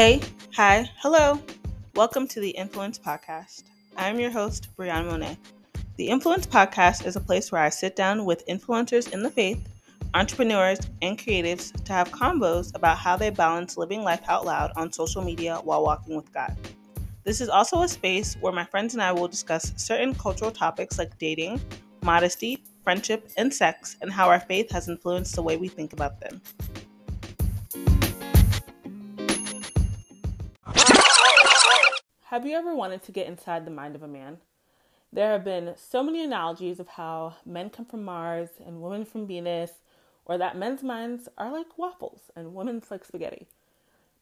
Hey, hi, hello. Welcome to the Influence Podcast. I'm your host, Brianna Monet. The Influence Podcast is a place where I sit down with influencers in the faith, entrepreneurs, and creatives to have combos about how they balance living life out loud on social media while walking with God. This is also a space where my friends and I will discuss certain cultural topics like dating, modesty, friendship, and sex, and how our faith has influenced the way we think about them. Have you ever wanted to get inside the mind of a man? There have been so many analogies of how men come from Mars and women from Venus, or that men's minds are like waffles and women's like spaghetti.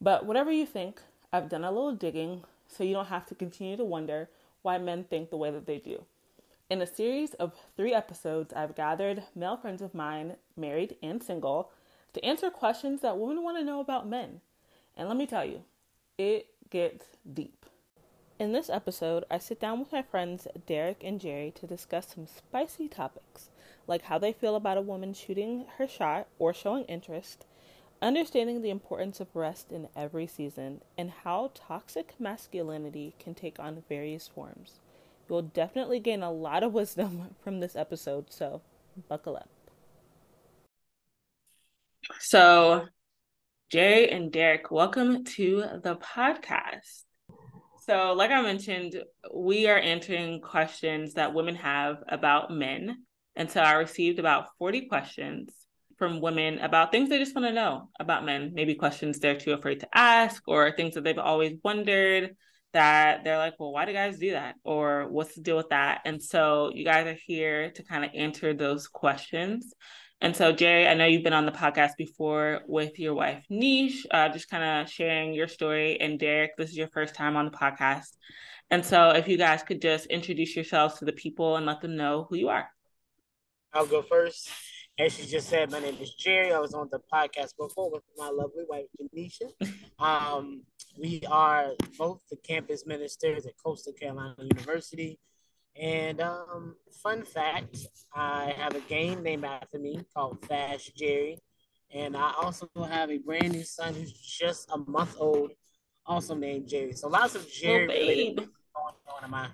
But whatever you think, I've done a little digging so you don't have to continue to wonder why men think the way that they do. In a series of three episodes, I've gathered male friends of mine, married and single, to answer questions that women want to know about men. And let me tell you, it gets deep. In this episode, I sit down with my friends Derrick and Jerry to discuss some spicy topics, like how they feel about a woman shooting her shot or showing interest, understanding the importance of rest in every season, and how toxic masculinity can take on various forms. You'll definitely gain a lot of wisdom from this episode, so buckle up. So, Jerry and Derrick, welcome to the podcast. So, like I mentioned, we are answering questions that women have about men. And so I received about 40 questions from women about things they just want to know about men, maybe questions they're too afraid to ask or things that they've always wondered that they're like, well, why do guys do that? Or what's the deal with that? And so you guys are here to kind of answer those questions. And so, Jerry, I know you've been on the podcast before with your wife, Niche, uh, just kind of sharing your story. And Derrick, this is your first time on the podcast. And so, if you guys could just introduce yourselves to the people and let them know who you are. I'll go first. As she just said, my name is Jerry. I was on the podcast before with my lovely wife, J'Nesha. Um, we are both the campus ministers at Coastal Carolina University. And um, fun fact, I have a game named after me called Fast Jerry. And I also have a brand new son who's just a month old, also named Jerry. So lots of Jerry oh, related going on in my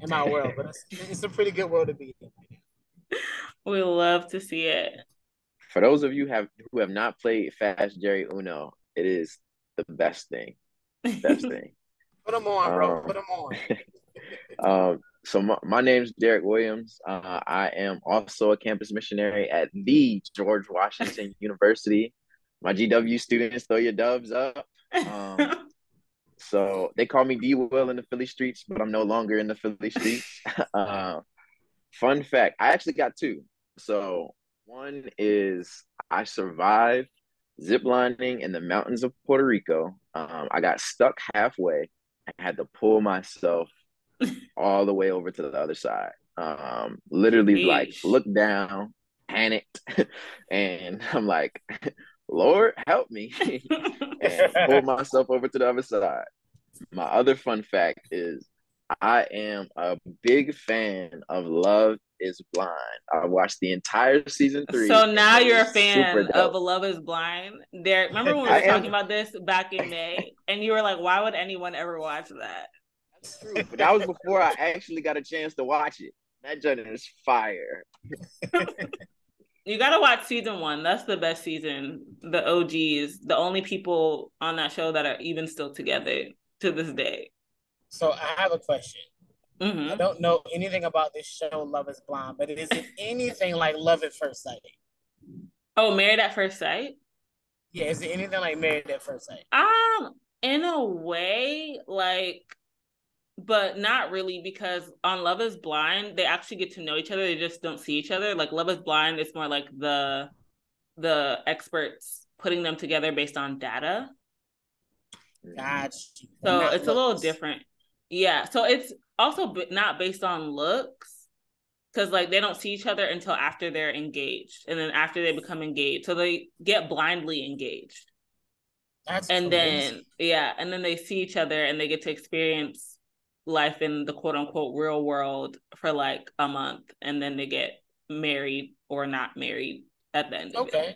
in my world, but it's, it's a pretty good world to be in. We love to see it. For those of you have who have not played Fast Jerry Uno, it is the best thing. Best thing. Put them on, bro. Um, Put them on. um, so my, my name's Derrick Williams. Uh, I am also a campus missionary at the George Washington University. My GW students, throw your dubs up. Um, so they call me D Will in the Philly streets, but I'm no longer in the Philly streets. uh, fun fact: I actually got two. So one is I survived ziplining in the mountains of Puerto Rico. Um, I got stuck halfway. I had to pull myself all the way over to the other side. Um, literally, Eesh. like look down, panicked, and I'm like, Lord, help me, and pull myself over to the other side. My other fun fact is I am a big fan of Love is Blind. I watched the entire season three. So now you're a fan of Love is Blind. Derrick, remember when we were talking about this back in May and you were like, why would anyone ever watch that? That's true. But that was before I actually got a chance to watch it. That joint is fire. you gotta watch season one. That's the best season. The OGs, the only people on that show that are even still together to this day. So I have a question. Mm-hmm. I don't know anything about this show, Love is Blind, but is it anything like Love at First Sight? Oh, Married at First Sight? Yeah, is it anything like Married at First Sight? Um, in a way, like but not really because on Love is Blind, they actually get to know each other. They just don't see each other. Like Love is Blind it's more like the the experts putting them together based on data. Gotcha. So it's looks. a little different. Yeah. So it's also not based on looks because like they don't see each other until after they're engaged and then after they become engaged. So they get blindly engaged. That's and crazy. then yeah, and then they see each other and they get to experience life in the quote unquote real world for like a month and then they get married or not married at the end okay.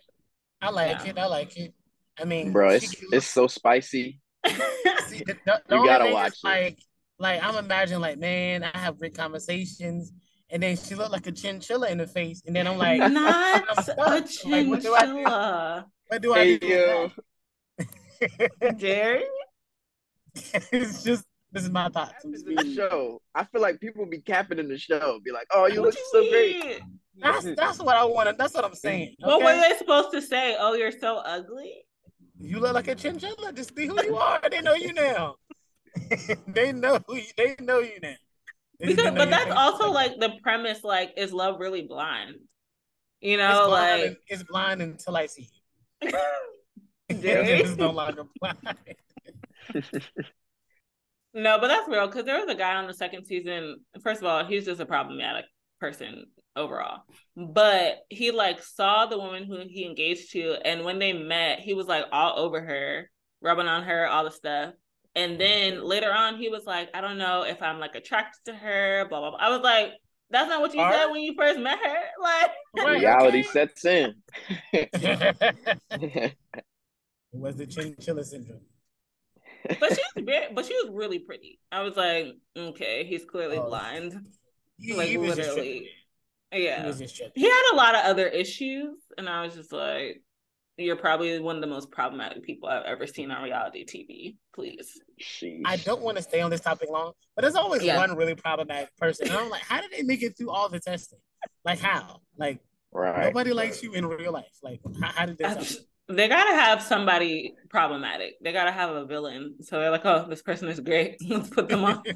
I like yeah. it. I like it. I mean, bro, it's it's so spicy. See, the, the You only gotta thing is, watch it. Like, like I'm imagining, like, man, I have great conversations, and then she looked like a chinchilla in the face, and then I'm like, Not I'm stuck. a Like, what do I do? chinchilla. what do I do? yo, Jerry? it's just this is my thoughts. I'm happens just in the show. I feel like people be capping in the show. Be like, "Oh, you What look so great." That's that's what I wanted. That's what I'm saying. What okay? were they supposed to say? Oh, you're so ugly? You look like a chinchilla. Just be who you are. They know you now. they know who you, they know you now. They Because, but that's face. also like the premise. Like, is love really blind? You know, blind, like it's blind until I see you. Jerry? it's no longer blind. No, but that's real. Because there was a guy on the second season. First of all, he's just a problematic person overall. But he like saw the woman who he engaged to, and when they met, he was like all over her, rubbing on her, all the stuff. And then later on, he was like, I don't know if I'm like attracted to her, blah blah blah. I was like, that's not what you Alright. said when you first met her. Like, Reality okay. sets in. it was the chinchilla syndrome. But she was very, but she was really pretty. I was like, okay, he's clearly Oh. blind. He, Like he was literally. tripping. He Yeah. was. He had a lot of other issues, and I was just like, you're probably one of the most problematic people I've ever seen on reality TV. Please. Sheesh. I don't want to stay on this topic long, but there's always Yeah. one really problematic person. And I'm like, how did they make it through all the testing? Like how? Like Right. nobody likes you in real life. Like how, how did this happen? They gotta have somebody problematic. They gotta have a villain. So they're like, oh, this person is great. Let's put them on.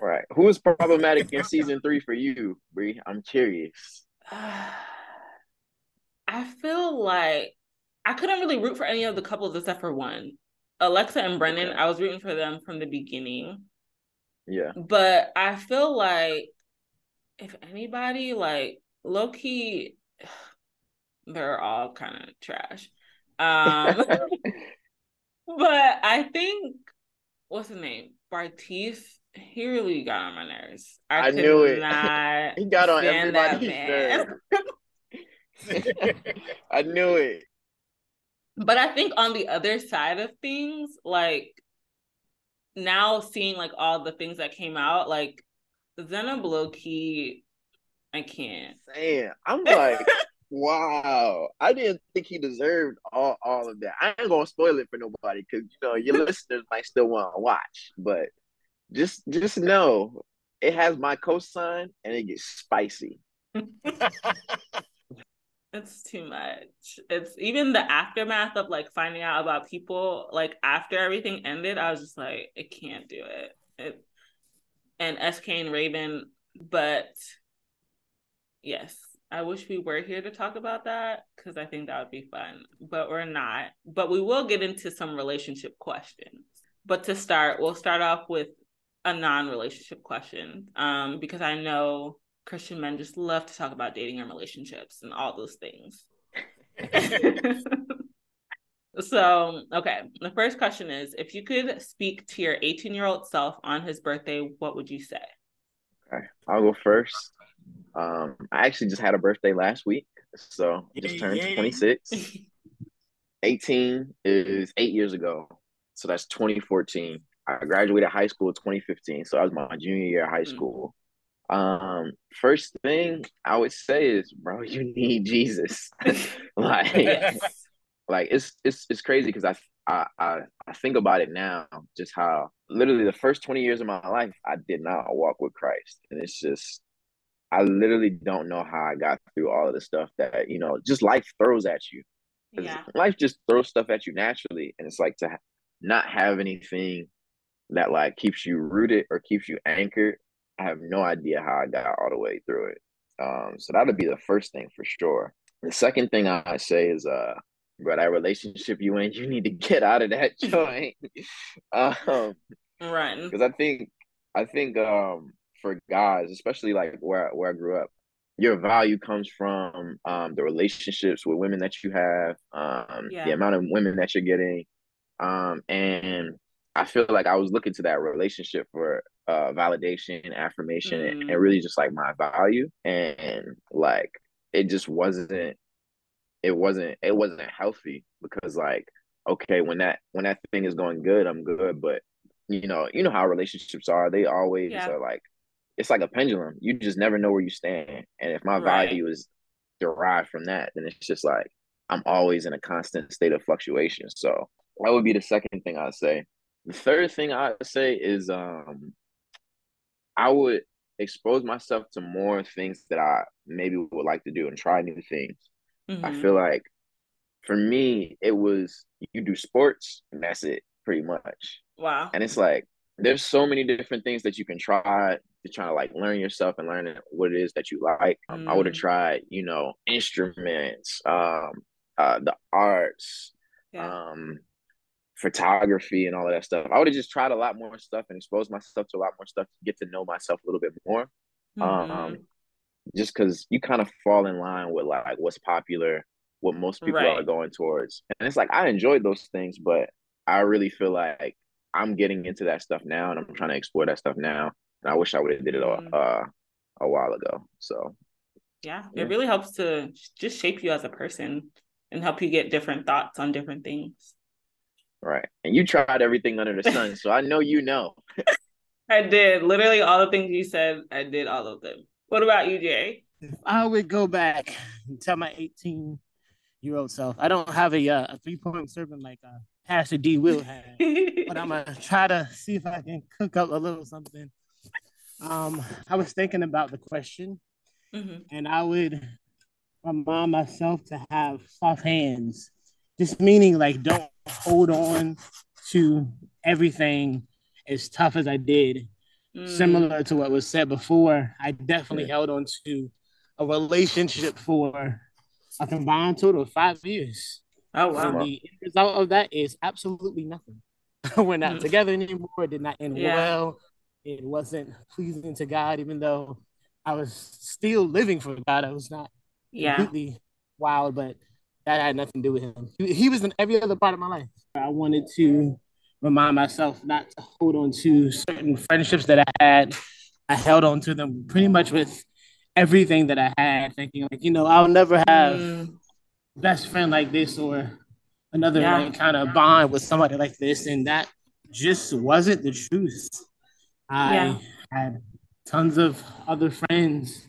Right. Who is problematic in season three for you, Bree? I'm curious. I feel like I couldn't really root for any of the couples except for one. Alexa and Brennon, Okay. I was rooting for them from the beginning. Yeah. But I feel like if anybody like low key, they're all kind of trash. Um, but I think what's his name? Bartise, he really got on my nerves. I could knew it. He got on everybody's nerves. I knew it. But I think on the other side of things, like now seeing like all the things that came out, like Zena low key, I can't. Saying, I'm like, wow. I didn't think he deserved all, all of that. I ain't gonna spoil it for nobody because you know your listeners might still want to watch, but just just know it has my cosign and it gets spicy. It's too much. It's even the aftermath of like finding out about people like after everything ended, I was just like, it can't do it. It and SK and Raven, but yes, I wish we were here to talk about that because I think that would be fun, but we're not. But we will get into some relationship questions. But to start, we'll start off with a non-relationship question, um, because I know Christian men just love to talk about dating and relationships and all those things. so, okay, the first question is if you could speak to your 18 year old self on his birthday, what would you say? Okay, I'll go first. Um, I actually just had a birthday last week, so I just turned Yay. 26. 18 is eight years ago, so that's 2014. I graduated high school 2015, so that was my junior year of high Mm. school. Um, first thing I would say is, bro, you need Jesus. like, yes. like it's it's it's crazy because I, I I I think about it now, just how literally the first 20 years of my life I did not walk with Christ. And it's just I literally don't know how I got through all of the stuff that, you know, just life throws at you. Yeah. Life just throws stuff at you naturally. And it's like to ha- not have anything that like keeps you rooted or keeps you anchored. I have no idea how I got all the way through it. Um, so that would be the first thing for sure. The second thing I say is uh bro, that relationship you in, you need to get out of that joint. um, Run. because I think I think um for guys, especially like where where I grew up, your value comes from um the relationships with women that you have, um Yeah. the amount of women that you're getting, um and I feel like I was looking to that relationship for uh validation, affirmation, and, Mm. and really just like my value, and like it just wasn't it wasn't it wasn't healthy because like okay, when that when that thing is going good, I'm good. But you know, you know how relationships are. They always yeah. are like it's like a pendulum. You just never know where you stand. And if my right. value is derived from that, then it's just like I'm always in a constant state of fluctuation. So that would be the second thing I'd say. The third thing I'd say is um I would expose myself to more things that I maybe would like to do and try new things. Mm-hmm. I feel like for me, it was you do sports and that's it, pretty much. Wow. And it's like there's so many different things that you can try to try to like learn yourself and learn what it is that you like. Um, mm. I would have tried, you know, instruments, um, uh, the arts, yeah. um, photography, and all of that stuff. I would have just tried a lot more stuff and exposed myself to a lot more stuff to get to know myself a little bit more. Mm-hmm. Um, just because you kind of fall in line with like what's popular, what most people right. are going towards, and it's like I enjoyed those things, but I really feel like I'm getting into that stuff now, and I'm trying to explore that stuff now. And I wish I would have did it a, mm. uh, a while ago. So yeah, yeah, it really helps to just shape you as a person and help you get different thoughts on different things. Right, and you tried everything under the sun, so I know you know. I did literally all the things you said. I did all of them. What about you, Jay? If I would go back and tell my 18 year old self, I don't have a, uh, a three point servant like uh, Pastor D will have, but I'm gonna try to see if I can cook up a little something. Um, I was thinking about the question, mm-hmm. and I would remind myself to have soft hands, just meaning like don't hold on to everything as tough as I did. Mm. Similar to what was said before, I definitely yeah. held on to a relationship for a combined total of five years. Oh wow! And the result of that is absolutely nothing. We're not mm. together anymore. It did not end yeah. well. It wasn't pleasing to God, even though I was still living for God. I was not yeah. completely wild, but that had nothing to do with him. He, he was in every other part of my life. I wanted to remind myself not to hold on to certain friendships that I had. I held on to them pretty much with everything that I had, thinking like, you know, I'll never have mm best friend like this or another yeah. like, kind of bond with somebody like this, and that just wasn't the truth. I yeah. had tons of other friends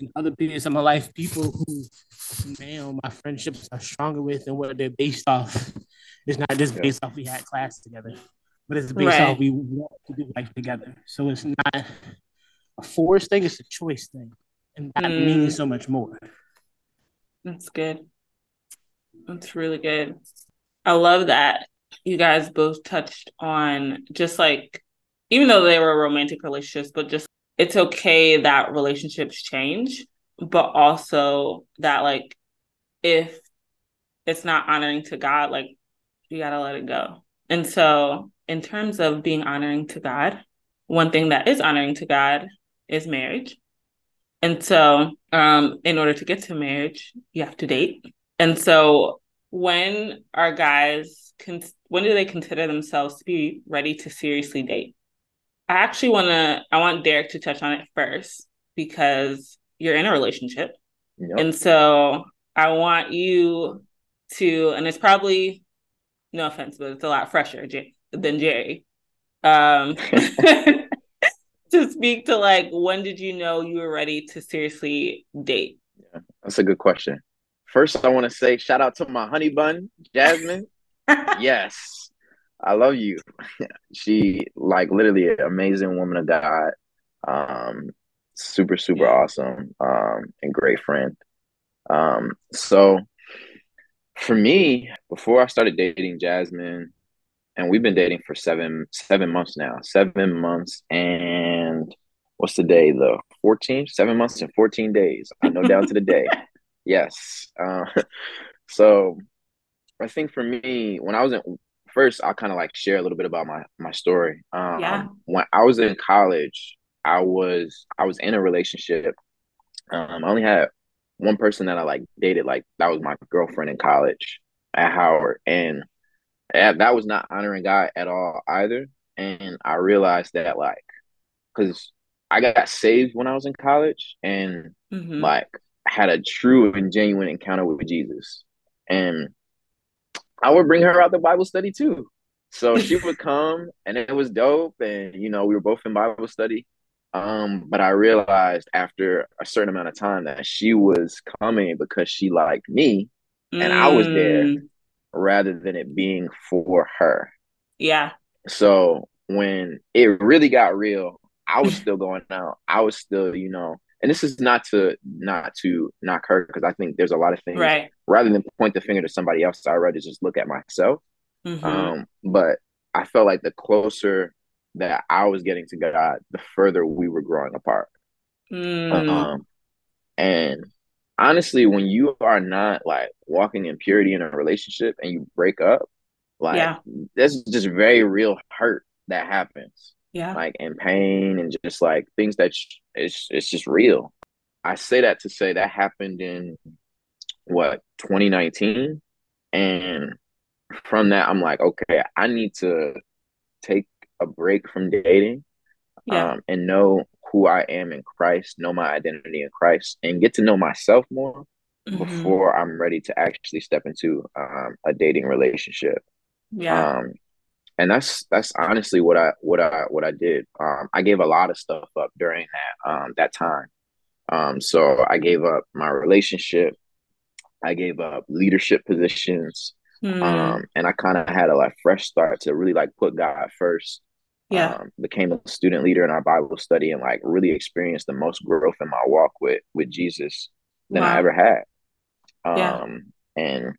and other people in my life, people who man, my friendships are stronger with and what they're based off. It's not just based off we had class together, but it's based right. off we want to do life together. So it's not a forced thing, it's a choice thing. And that mm. means so much more. That's good. That's really good. I love that you guys both touched on just like, even though they were romantic relationships, but just it's okay that relationships change, but also that, like, if it's not honoring to God, like, you got to let it go. And so, in terms of being honoring to God, one thing that is honoring to God is marriage. And so, um, in order to get to marriage, you have to date. And so when are guys con- when do they consider themselves to be ready to seriously date? I actually want to I want Derrick to touch on it first because you're in a relationship. Yep. And so I want you to and it's probably no offense but it's a lot fresher than Jerry. Um to speak to like when did you know you were ready to seriously date? Yeah, that's a good question. First, I want to say shout out to my honey bun, Jasmine. yes, I love you. she like literally an amazing woman of God. Um, super super awesome. Um, and great friend. Um, so for me, before I started dating Jasmine, and we've been dating for seven seven months now. Seven months and what's the day? The 14th? Seven months and 14 days. I know down to the day. Yes. Uh, so I think for me, when I was in first, I'll kind of like share a little bit about my my story. Um, yeah. When I was in college, I was I was in a relationship. Um, I only had one person that I like dated, like that was my girlfriend in college at Howard, and that was not honoring God at all either. And I realized that like, because I got saved when I was in college, and mm-hmm. like had a true and genuine encounter with Jesus. And I would bring her out the Bible study too. So she would come and it was dope. And, you know, we were both in Bible study. Um, but I realized after a certain amount of time that she was coming because she liked me and mm. I was there mm. rather than it being for her. Yeah. So when it really got real, I was still going out. I was still, you know, and this is not to not to knock her because I think there's a lot of things right. rather than point the finger to somebody else, I rather just look at myself. Mm-hmm. Um, but I felt like the closer that I was getting to God, the further we were growing apart. Mm. Um, and honestly, when you are not like walking in purity in a relationship and you break up, like yeah. there's just very real hurt that happens yeah. like and pain and just like things that sh- it's it's just real. I say that to say that happened in what 2019 and from that i'm like okay i need to take a break from dating yeah. um, and know who i am in christ know my identity in christ and get to know myself more mm-hmm. before i'm ready to actually step into um, a dating relationship. Yeah. Um, and that's that's honestly what I what I what I did. Um, I gave a lot of stuff up during that um, that time. Um, so I gave up my relationship. I gave up leadership positions, mm. um, and I kind of had a like fresh start to really like put God first. Yeah, um, became a student leader in our Bible study and like really experienced the most growth in my walk with with Jesus than wow. I ever had. Um, yeah. and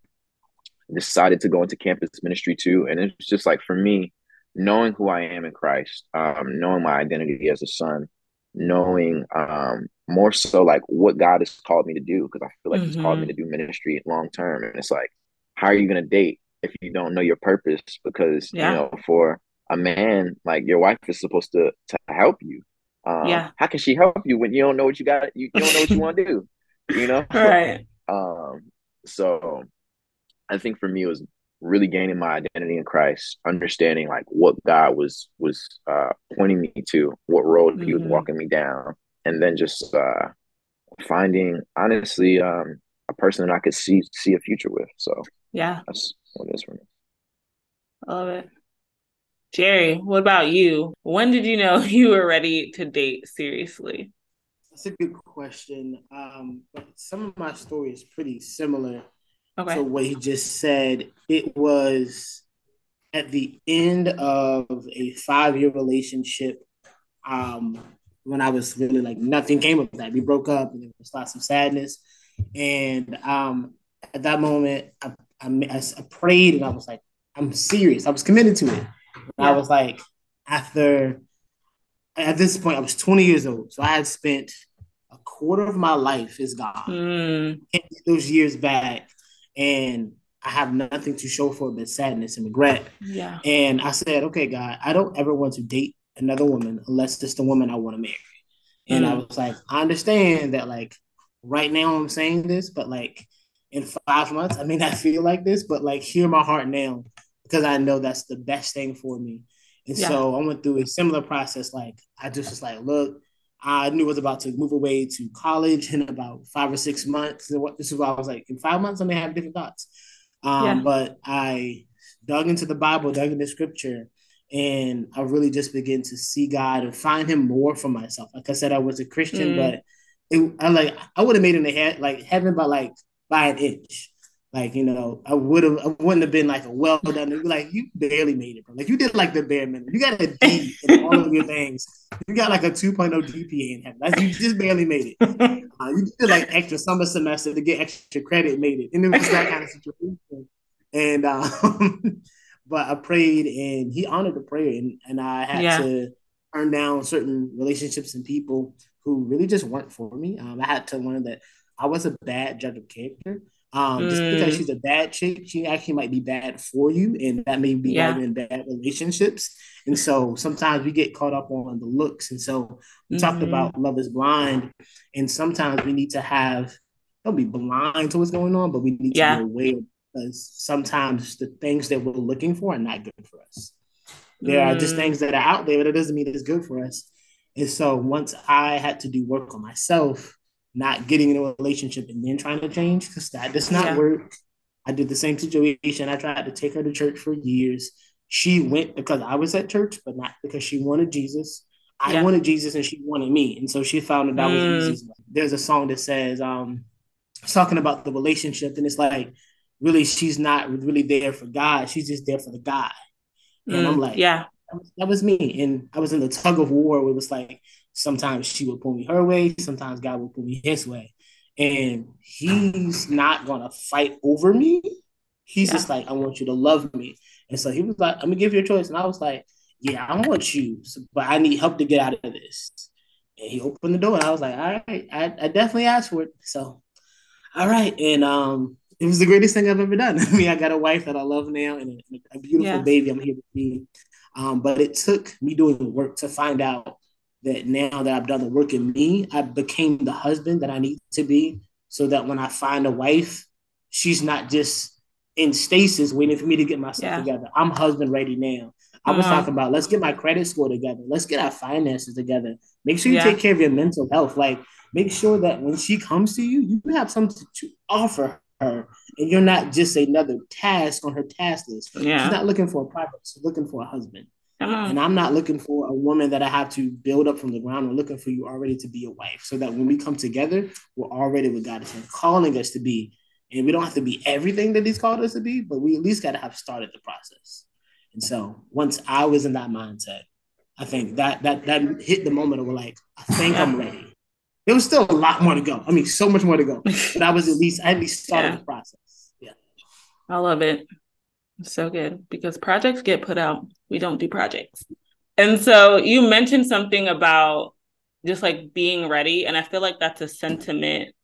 decided to go into campus ministry too. And it's just like for me, knowing who I am in Christ, um, knowing my identity as a son, knowing um, more so like what God has called me to do, because I feel like mm-hmm. He's called me mm-hmm. to do ministry long term. And it's like, how are you going to date if you don't know your purpose? Because yeah. you know, for a man, like your wife is supposed to to help you. Um, yeah. How can she help you when you don't know what you got? You, you don't know what you want to do. You know. right. um. So I think for me it was really gaining my identity in Christ, understanding like what God was was uh, pointing me to, what road mm-hmm. He was mm-hmm. walking me down, and then just uh, finding honestly um, a person that I could see see a future with. So yeah, that's what it is for me. I love it. Jerry, what about you? When did you know you were ready to date seriously? That's a good question. Um, but some of my story is pretty similar okay. to what he just said. It was at the end of a five year relationship um, when I was really like nothing came of that. We broke up and there was lots of sadness. And um, at that moment, I, I, I, prayed and I was like, I'm serious. I was committed to it. Yeah. I was like, after, at this point, I was 20 years old. So I had spent a quarter of my life is gone. Mm. Those years back and I have nothing to show for it but sadness and regret. Yeah. And I said, okay, God, I don't ever want to date another woman unless it's the woman I want to marry. And mm. I was like, I understand that, like, right now I'm saying this, but like in five months, I may not feel like this, but like, hear my heart now because I know that's the best thing for me. And yeah. so I went through a similar process. Like, I just was like, look, I knew I was about to move away to college in about five or six months. And what this is why I was like, in five months, I may have different thoughts. Um, yeah. But I dug into the Bible, dug into scripture, and I really just began to see God and find Him more for myself. Like I said, I was a Christian, mm. but it, I like I would have made it in the head like heaven by like by an inch. Like, you know, I would have, I wouldn't have been like a well done. Like, you barely made it, bro. Like, you did like the bare minimum. You got a D in all of your things. You got like a 2.0 GPA in heaven. Like, you just barely made it. Uh, you did like extra summer semester to get extra credit, made it. And it was that kind of situation. And, um, but I prayed and he honored the prayer. And, and I had yeah. to turn down certain relationships and people who really just weren't for me. Um, I had to learn that I was a bad judge of character. Um, mm. just because mm. she's a bad chick, she actually might be bad for you, and that may be yeah. in bad relationships. And so sometimes we get caught up on the looks. And so we mm-hmm. talked about love is blind, and sometimes we need to have don't be blind to what's going on, but we need yeah. to be aware because sometimes the things that we're looking for are not good for us. There mm. are just mm. things that are out there, but it doesn't mean it's good for us. And so once I had to do work on myself, not getting in a relationship and then trying to change because that does not yeah. work. I did the same situation. I tried to take her to church for years. She went because I was at church, but not because she wanted Jesus. I yeah. wanted Jesus and she wanted me. And so she found that that mm. was easy. There's a song that says, um, talking about the relationship, and it's like, really, she's not really there for God. She's just there for the guy. And mm, I'm like, yeah, that was, that was, me. And I was in the tug of war where it was like, sometimes she would pull me her way, sometimes God would pull me his way. And he's not gonna fight over me. He's yeah. just like, I want you to love me. And so he was like, I'm gonna give you a choice. And I was like, Yeah, I want you, but I need help to get out of this. And he opened the door, and I was like, All right, I, I definitely asked for it. So, all right. And um, it was the greatest thing I've ever done. I mean, I got a wife that I love now and a, a beautiful baby I'm here to see. Um, but it took me doing work to find out that now that I've done the work in me, I became the husband that I need to be so that when I find a wife, she's not just in stasis waiting for me to get myself yeah. together. I'm husband ready now. I was uh-huh. talking about let's get my credit score together. Let's get our finances together. Make sure you yeah. take care of your mental health. Like make sure that when she comes to you, you have something to offer her, and you're not just another task on her task list. Yeah. She's not looking for a project; she's looking for a husband. Uh-huh. And I'm not looking for a woman that I have to build up from the ground. I'm looking for you already to be a wife, so that when we come together, we're already what God is calling us to be. And we don't have to be everything that He's called us to be, but we at least got to have started the process. And so once I was in that mindset, I think that that that hit the moment of like, I think I'm ready. There was still a lot more to go. I mean, so much more to go. But I was at least I at least started yeah. the process. Yeah. I love it. So good because projects get put out. We don't do projects. And so you mentioned something about just like being ready. And I feel like that's a sentiment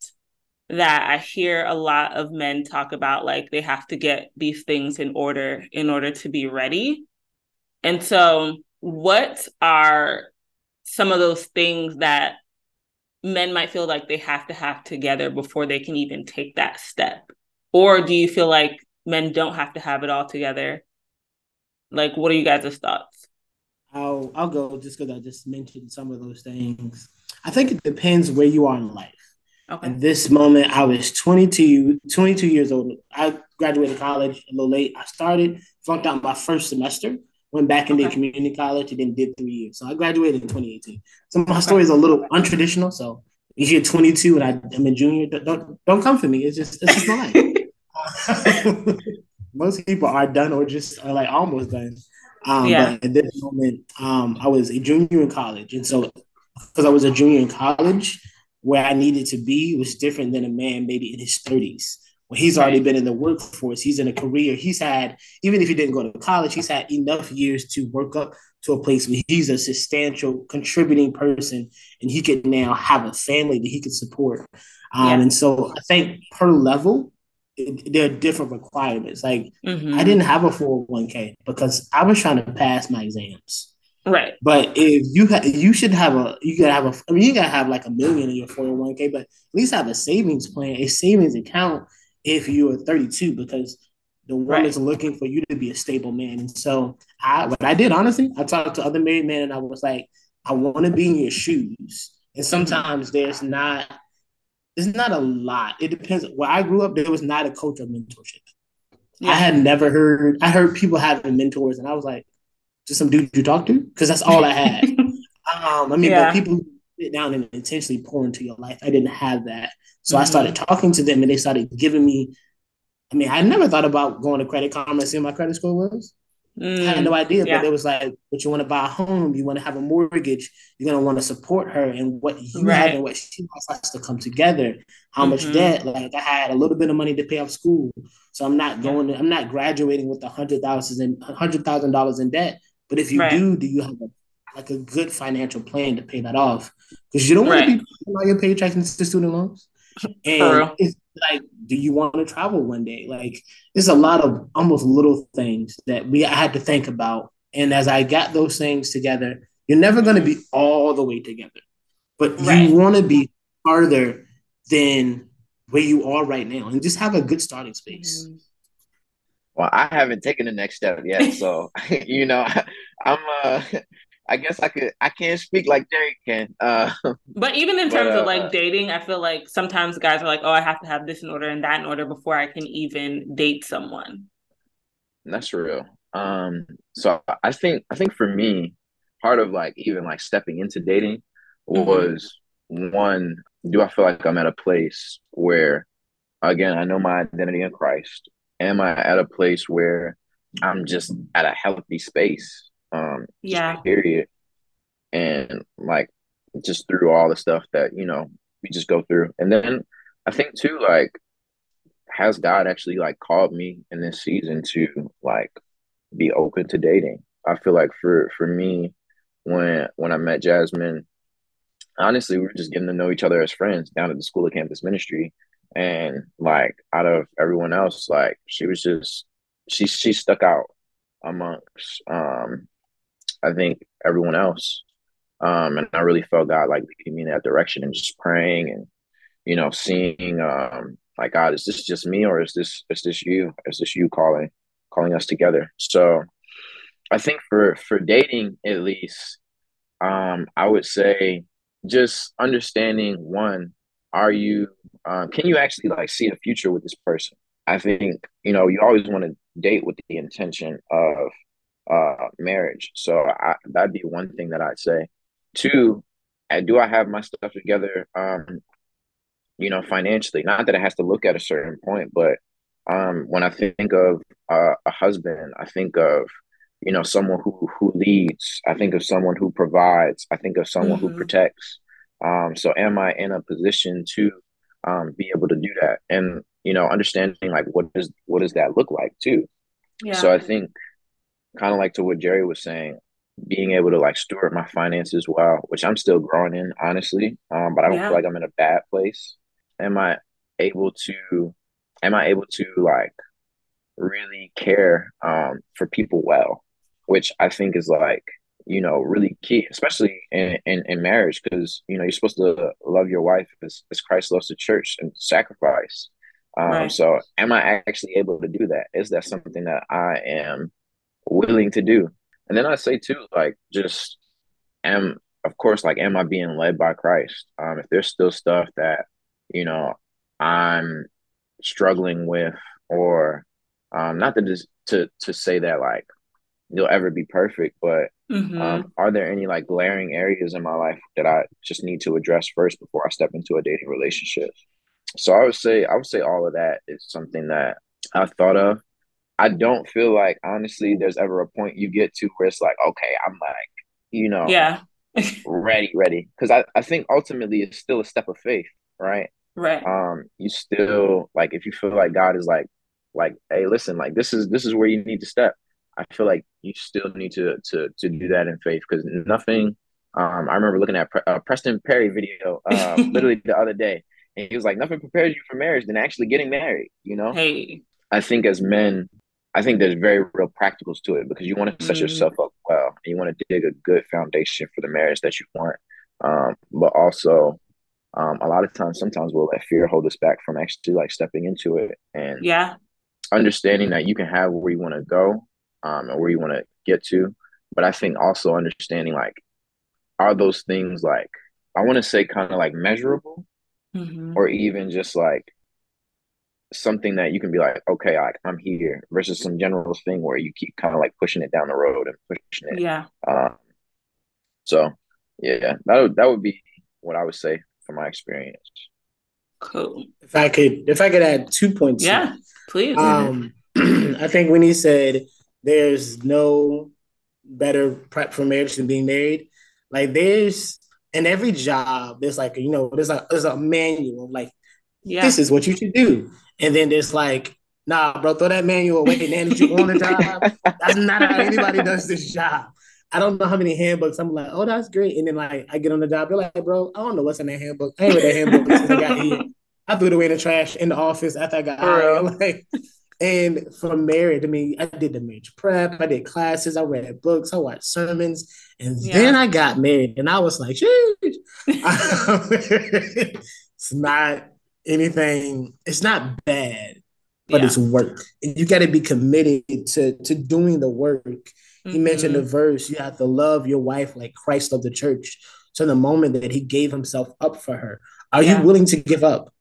that I hear a lot of men talk about. Like they have to get these things in order in order to be ready. And so, what are some of those things that men might feel like they have to have together before they can even take that step? Or do you feel like men don't have to have it all together? Like, what are you guys' thoughts? I'll I'll go just because I just mentioned some of those things. I think it depends where you are in life. Okay. At this moment, I was 22, 22 years old. I graduated college a little late. I started, flunked out my first semester, went back into okay. community college, and then did three years. So I graduated in 2018. So my story is a little untraditional. So if you're 22 and I, am a junior, don't don't come for me. It's just it's just my life. most people are done or just are like almost done. Um, yeah. But at this moment, um, I was a junior in college, and so because I was a junior in college, where I needed to be was different than a man maybe in his thirties. When he's already been in the workforce, he's in a career. He's had even if he didn't go to college, he's had enough years to work up to a place where he's a substantial contributing person, and he could now have a family that he could support. Um, yeah. And so I think per level, there are different requirements. Like mm-hmm. I didn't have a 401k because I was trying to pass my exams. Right. But if you ha- you should have a you gotta have a I mean you gotta have like a million in your 401k, but at least have a savings plan, a savings account if you're 32 because the one right. looking for you to be a stable man. And so I what I did honestly, I talked to other married men and I was like, I want to be in your shoes. And sometimes there's not it's not a lot. It depends. Where I grew up, there was not a culture of mentorship. Yeah. I had never heard. I heard people having mentors, and I was like, just some dude you talk to, because that's all I had. um, I mean, yeah. but people sit down and intentionally pour into your life. I didn't have that, so mm-hmm. I started talking to them, and they started giving me. I mean, I never thought about going to Credit Karma and seeing my credit score was. Mm, I had no idea, yeah. but it was like, but you want to buy a home, you want to have a mortgage, you're gonna want to support her, and what you right. have and what she wants has to come together. How mm-hmm. much debt? Like I had a little bit of money to pay off school, so I'm not going. To, I'm not graduating with a hundred thousand hundred thousand dollars in debt. But if you right. do, do you have a like a good financial plan to pay that off? Because you don't want right. to be paying all your paychecks into student loans. And like, do you want to travel one day? Like, there's a lot of almost little things that we I had to think about. And as I got those things together, you're never going to be all the way together, but right. you want to be farther than where you are right now, and just have a good starting space. Mm-hmm. Well, I haven't taken the next step yet, so you know, I'm uh, I guess I could. I can't speak like Jerry can. Uh, but even in terms but, uh, of like dating, I feel like sometimes guys are like, "Oh, I have to have this in order and that in order before I can even date someone." That's real. Um, so I think I think for me, part of like even like stepping into dating mm-hmm. was mm-hmm. one. Do I feel like I'm at a place where, again, I know my identity in Christ? Am I at a place where I'm just at a healthy space? Um, yeah. Period. And like just through all the stuff that you know we just go through, and then I think too like has God actually like called me in this season to like be open to dating? I feel like for for me, when when I met Jasmine, honestly, we were just getting to know each other as friends down at the School of Campus Ministry, and like out of everyone else, like she was just she she stuck out amongst um I think everyone else. Um, and I really felt God like leading me in that direction and just praying and you know seeing um like God, is this just me or is this is this you? Is this you calling calling us together? So I think for for dating at least, um, I would say just understanding one, are you um, can you actually like see a future with this person? I think you know you always want to date with the intention of uh marriage. So I, that'd be one thing that I'd say. Two, do I have my stuff together? Um, you know, financially. Not that it has to look at a certain point, but um, when I think of uh, a husband, I think of you know someone who who leads. I think of someone who provides. I think of someone mm-hmm. who protects. Um, so, am I in a position to um, be able to do that? And you know, understanding like what does what does that look like too. Yeah. So I think kind of like to what Jerry was saying, being able to like steward my finances well, which I'm still growing in, honestly. Um, but I don't yeah. feel like I'm in a bad place am I able to am I able to like really care um for people well, which I think is like you know really key, especially in in, in marriage because you know you're supposed to love your wife as, as Christ loves the church and sacrifice. Um, right. So am I actually able to do that? Is that something that I am willing to do? And then I say too, like just am of course like am I being led by Christ? Um, if there's still stuff that you know, I'm struggling with, or um, not to just to to say that like you'll ever be perfect, but mm-hmm. um, are there any like glaring areas in my life that I just need to address first before I step into a dating relationship? So I would say I would say all of that is something that I've thought of. I don't feel like honestly there's ever a point you get to where it's like, okay, I'm like, you know, yeah, ready, ready. Because I, I think ultimately it's still a step of faith, right? right. Um you still like if you feel like god is like like hey listen like this is this is where you need to step i feel like you still need to to to do that in faith. Because nothing um i remember looking at Pre- uh, preston perry video uh, literally the other day and he was like nothing prepares you for marriage than actually getting married you know? Hey. I think as men i think there's very real practicals to it because you want to set mm. yourself up well and you want to dig a good foundation for the marriage that you want um but also um, a lot of times, sometimes we'll let fear hold us back from actually like stepping into it and yeah, understanding that you can have where you want to go um, and where you want to get to. But I think also understanding like, are those things like, I want to say kind of like measurable mm-hmm. or even just like something that you can be like, okay, like I'm here versus some general thing where you keep kind of like pushing it down the road and pushing it. Yeah. Um, so yeah, that would, that would be what I would say from my experience. Cool. If I could, if I could add two points. Yeah, please. Um, I think when he said there's no better prep for marriage than being married, like there's in every job, there's like you know, there's a there's a manual like yeah. this is what you should do, and then it's like nah, bro, throw that manual away and hand you on the job. That's not how anybody does this job. I don't know how many handbooks. I'm like, oh, that's great. And then like I get on the job, they're like, bro, I don't know what's in that handbook. I ain't read that handbook since I got here. I threw it away in the trash in the office after I got hired. Like, and for married, I mean, I did the marriage prep, I did classes, I read books, I watched sermons, and yeah. then I got married, and I was like, it's not anything. It's not bad, but yeah. it's work. And You got to be committed to to doing the work. Mm-hmm. He mentioned the verse, you have to love your wife like Christ loved the church. So the moment that he gave himself up for her, are yeah. you willing to give up?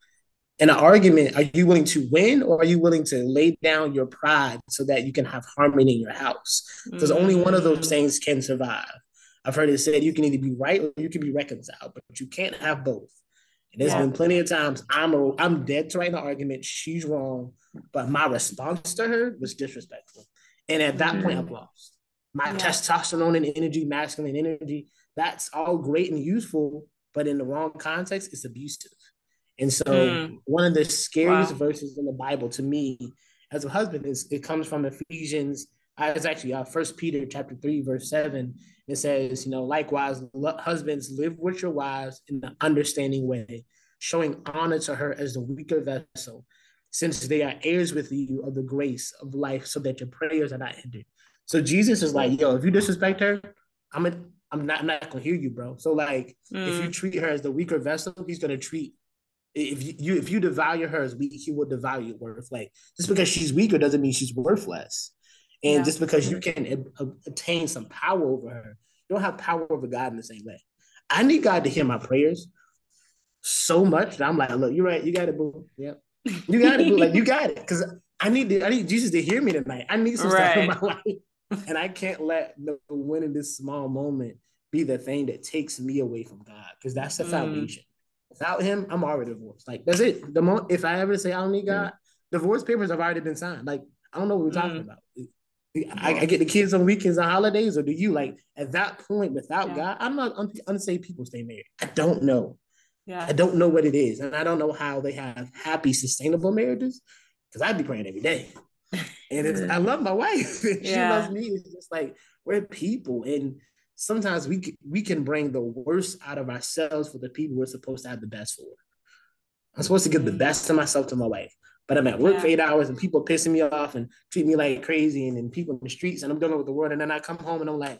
In an argument, are you willing to win or are you willing to lay down your pride so that you can have harmony in your house? Because mm-hmm. only one of those things can survive. I've heard it said you can either be right or you can be reconciled, but you can't have both. And there's yeah. been plenty of times I'm a, I'm dead to write the argument. She's wrong, but my response to her was disrespectful. And at that mm. point, I've lost. My yeah. testosterone and energy, masculine energy, that's all great and useful, but in the wrong context, it's abusive. And so, mm. one of the scariest wow. verses in the Bible to me as a husband is it comes from Ephesians. It's actually uh, First Peter chapter three verse seven. It says, you know, likewise, husbands live with your wives in an understanding way, showing honor to her as the weaker vessel, since they are heirs with you of the grace of life, so that your prayers are not hindered. So Jesus is like, yo, if you disrespect her, I'm a, I'm not, I'm not gonna hear you, bro. So like, mm. if you mm. treat her as the weaker vessel, he's gonna treat if you if you devalue her as weak, he will devalue your worth. Like just because she's weaker doesn't mean she's worthless. And yeah. just because you can obtain some power over her, you don't have power over God in the same way. I need God to hear my prayers so much that I'm like, look, you're right, you got it, boo. Yep. You got it, boo. Like you got it. Cause I need to, I need Jesus to hear me tonight. I need some right. stuff in my life. And I can't let the win in this small moment be the thing that takes me away from God. Because that's the mm. foundation. Without him, I'm already divorced. Like that's it. The moment if I ever say I don't need God, mm. divorce papers have already been signed. Like I don't know what we're talking mm. about. I, I, get the kids on weekends and holidays, or do you like at that point without yeah. God? I'm not un- unsaved people stay married. I don't know. Yeah. I don't know what it is, and I don't know how they have happy, sustainable marriages. Because I'd be praying every day, and I love my wife. she yeah. loves me. It's just like we're people, and sometimes we we can bring the worst out of ourselves for the people we're supposed to have the best for. I'm supposed to give the mm. best to myself to my wife. But I'm at work yeah. for eight hours and people pissing me off and treat me like crazy and then people in the streets and I'm dealing with the world. And then I come home and I'm like,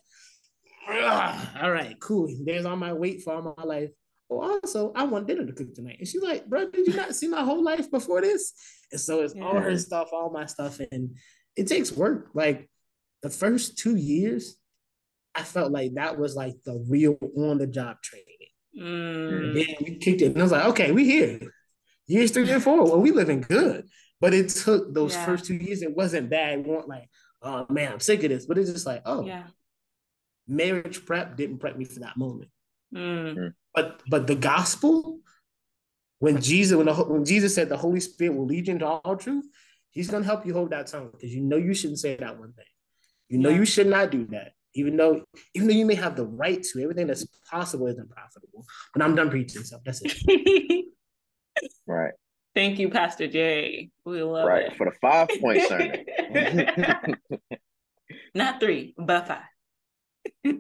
all right, cool. There's all my weight for all my life. Oh, also, I want dinner to cook tonight. And she's like, bro, did you not see my whole life before this? And so it's yeah. all her stuff, all my stuff. And it takes work. Like the first two years, I felt like that was like the real on the job training. Mm. And then we kicked it. And I was like, okay, we here years three and four, well, we living good. But it took those yeah. first two years. It wasn't bad. It wasn't like, oh man, I'm sick of this. But it's just like, oh, yeah. marriage prep didn't prep me for that moment. Mm. mm. But but the gospel, when Jesus when, the, when Jesus said the Holy Spirit will lead you into all truth, He's gonna help you hold that tongue because you know you shouldn't say that one thing. You know yeah. you should not do that. Even though, even though you may have the right to, everything that's possible isn't profitable. But I'm done preaching, so that's it. Right. Thank you, Pastor Jay. We love right. it. For the five point sermon. Not three, but five.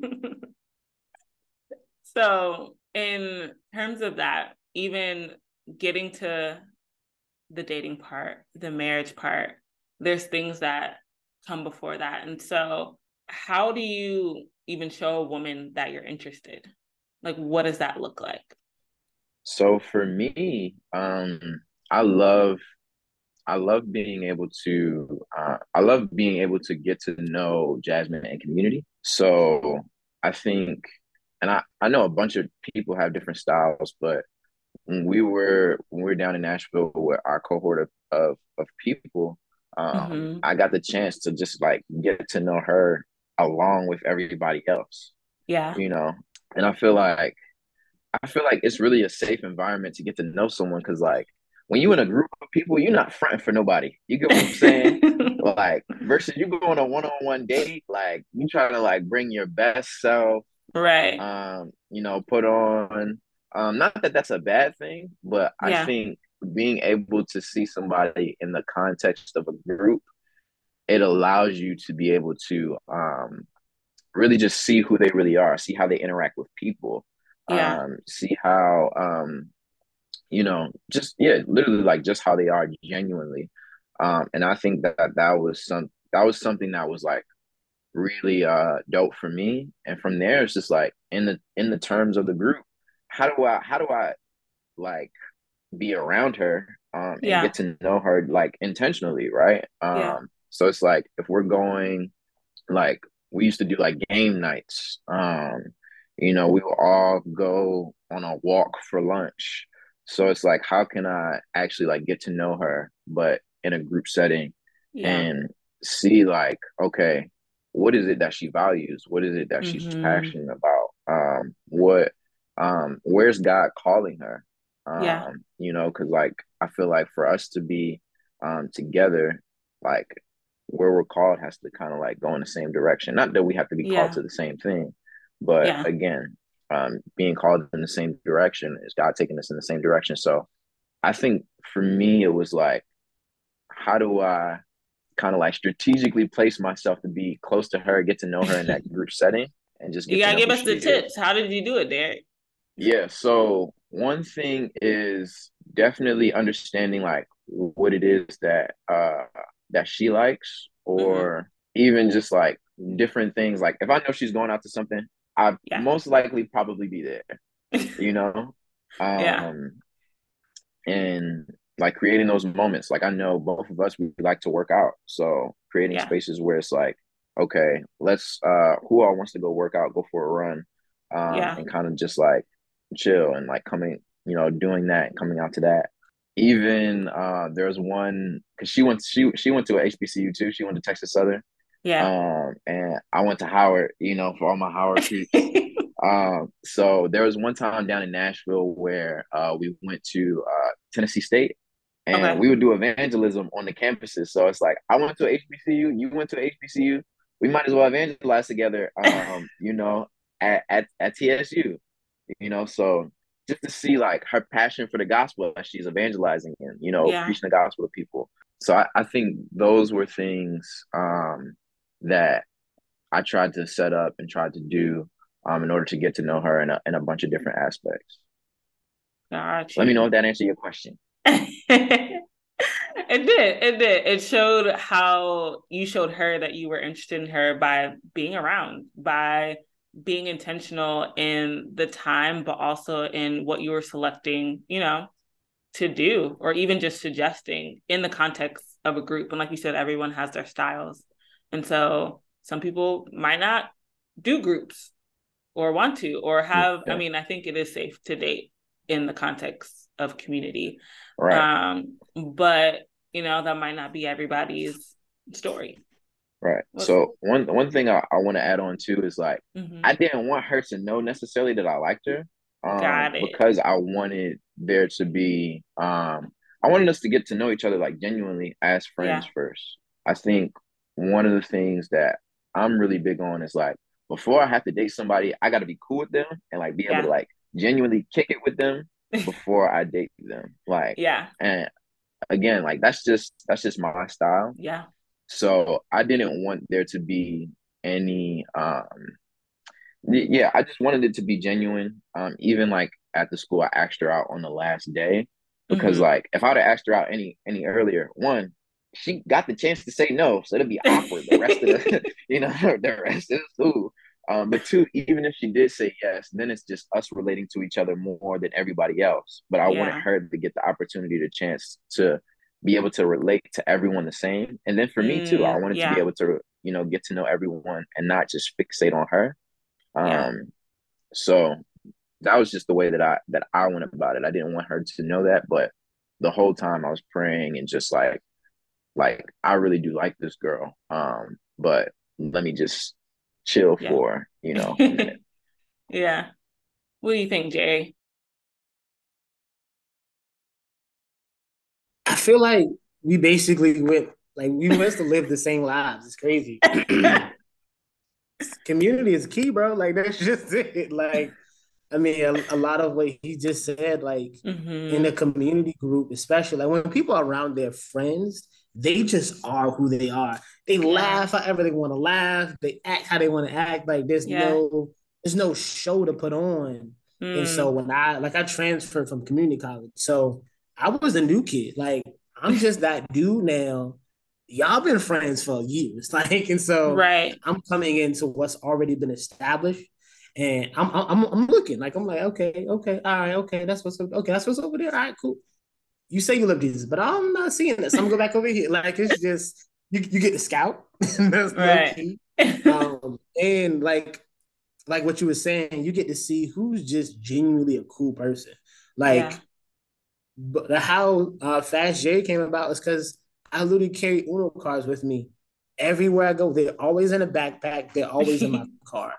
so, in terms of that, even getting to the dating part, the marriage part, there's things that come before that. And so, how do you even show a woman that you're interested? Like, what does that look like? So for me, um, I love I love being able to uh, I love being able to get to know Jasmine and community. So I think and I, I know a bunch of people have different styles, but when we were when we were down in Nashville with our cohort of of, of people, um, mm-hmm. I got the chance to just like get to know her along with everybody else. Yeah. You know, and I feel like I feel like it's really a safe environment to get to know someone because like when you're in a group of people, you're not fronting for nobody. You get what I'm saying? like versus you go on a one on one date, like you try to like bring your best self, right? Um, you know, put on. Um, not that that's a bad thing, but yeah. I think being able to see somebody in the context of a group, it allows you to be able to um really just see who they really are, see how they interact with people yeah. um, see how um, you know, just yeah, literally like just how they are genuinely. Um, and I think that that was some that was something that was like really uh dope for me. And from there, it's just like in the in the terms of the group, how do I how do I like be around her um, and yeah. get to know her like intentionally, right? Um, yeah. So it's like if we're going, like we used to do like game nights. Um, you know, we would all go on a walk for lunch. So it's like, how can I actually like get to know her, but in a group setting, yeah. and see like, okay, what is it that she values? What is it that mm-hmm. she's passionate about? Um, what, um, where's God calling her? Um, yeah. you know, because like I feel like for us to be um together, like where we're called has to kind of like go in the same direction. Not that we have to be yeah. called to the same thing, but yeah. again, um, being called in the same direction is God taking us in the same direction. So I think for me, it was like, how do I kind of like strategically place myself to be close to her, get to know her in that group setting, and just you gotta give us the tips. Is. How did you do it, Derrick? Yeah. So one thing is definitely understanding like what it is that uh that she likes or mm-hmm. even just like different things like if i know she's going out to something i'd yeah. most likely probably be there you know um yeah. and like creating those moments like i know both of us we like to work out so creating yeah. spaces where it's like okay let's uh who all wants to go work out go for a run um yeah. and kind of just like chill and like coming you know doing that coming out to that even uh there's one because she went she she went to a HBCU too. She went to Texas Southern. Yeah. Um, and I went to Howard, you know, for all my Howard peeps. um, so there was one time down in Nashville where uh we went to uh Tennessee State and okay. we would do evangelism on the campuses. So it's like I went to HBCU, you went to HBCU. We might as well evangelize together, um, you know, at, at, at TSU, you know. So just to see like her passion for the gospel as she's evangelizing and you know yeah. preaching the gospel to people so I, I think those were things um, that i tried to set up and tried to do um, in order to get to know her in a, in a bunch of different aspects gotcha. let me know if that answered your question it did it did it showed how you showed her that you were interested in her by being around by being intentional in the time, but also in what you were selecting, you know, to do, or even just suggesting in the context of a group. And like you said, everyone has their styles. And so some people might not do groups or want to, or have, yeah. I mean, I think it is safe to date in the context of community. Right. Um, but, you know, that might not be everybody's story. Right. So one one thing I, I want to add on too is like mm-hmm. I didn't want her to know necessarily that I liked her. Um, Got it. because I wanted there to be um I wanted us to get to know each other like genuinely as friends yeah. first. I think one of the things that I'm really big on is like before I have to date somebody, I gotta be cool with them and like be yeah. able to like genuinely kick it with them before I date them. Like yeah. And again, like that's just that's just my style. Yeah. So I didn't want there to be any um yeah, I just wanted it to be genuine. Um, even like at the school I asked her out on the last day because mm-hmm. like if I'd have asked her out any any earlier, one, she got the chance to say no, so it'd be awkward the rest of the you know the rest of the school. Um, but two, even if she did say yes, then it's just us relating to each other more than everybody else. But I yeah. wanted her to get the opportunity, the chance to be able to relate to everyone the same. And then for me too, I mm, wanted yeah. to be able to, you know, get to know everyone and not just fixate on her. Um, yeah. so that was just the way that I that I went about it. I didn't want her to know that, but the whole time I was praying and just like like I really do like this girl. Um, but let me just chill yeah. for, you know. yeah. What do you think, Jay? I feel like we basically went like we must have lived the same lives. It's crazy. Community is key, bro. Like that's just it. Like I mean, a, a lot of what he just said, like mm-hmm. in the community group, especially like when people are around their friends, they just are who they are. They yeah. laugh however they want to laugh. They act how they want to act. Like there's yeah. no there's no show to put on. Mm. And so mm. when I like I transferred from community college, so I was a new kid. Like I'm just that dude now. Y'all been friends for years, like, and so right. I'm coming into what's already been established, and I'm I'm I'm looking like I'm like okay okay all right okay that's what's okay that's what's over there all right cool. You say you love Jesus, but I'm not seeing this. I'm gonna go back over here. Like it's just you, you get the scout. That's right. key. um, and like like what you were saying, you get to see who's just genuinely a cool person. Like, yeah. but how uh, Fast J came about was because I literally carry Uno cards with me everywhere I go. They're always in a backpack. They're always in my car.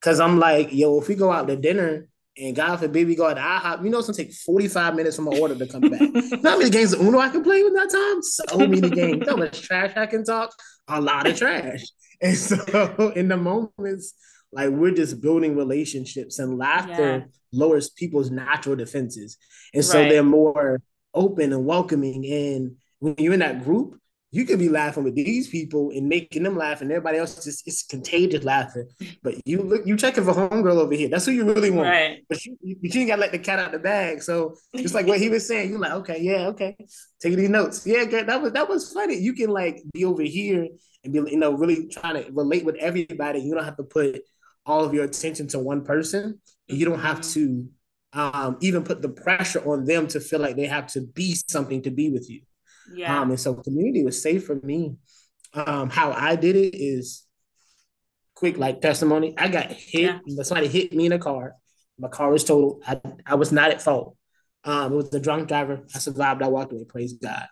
Cause I'm like, yo, if we go out to dinner and God forbid we go out to IHOP, you know it's gonna take 45 minutes from my order to come back. you know how many games of Uno I can play with that time? So many games. How much trash I can talk? A lot of trash. And so in the moments like we're just building relationships and laughter yeah. lowers people's natural defenses. And so right. they're more open and welcoming. And when you're in that group, you could be laughing with these people and making them laugh, and everybody else just it's contagious laughing. But you look, you checking for homegirl over here. That's who you really want. Right. But you, you, you got to let the cat out the bag. So just like what he was saying, you're like, okay, yeah, okay, take these notes. Yeah, girl, that was that was funny. You can like be over here and be, you know, really trying to relate with everybody. You don't have to put all of your attention to one person. And you don't have to um, even put the pressure on them to feel like they have to be something to be with you. Yeah. Um, and so community was safe for me. Um, how I did it is quick, like testimony. I got hit. Yeah. Somebody hit me in a car. My car was totaled. I, I was not at fault. Um, it was the drunk driver. I survived. I walked away. Praise God.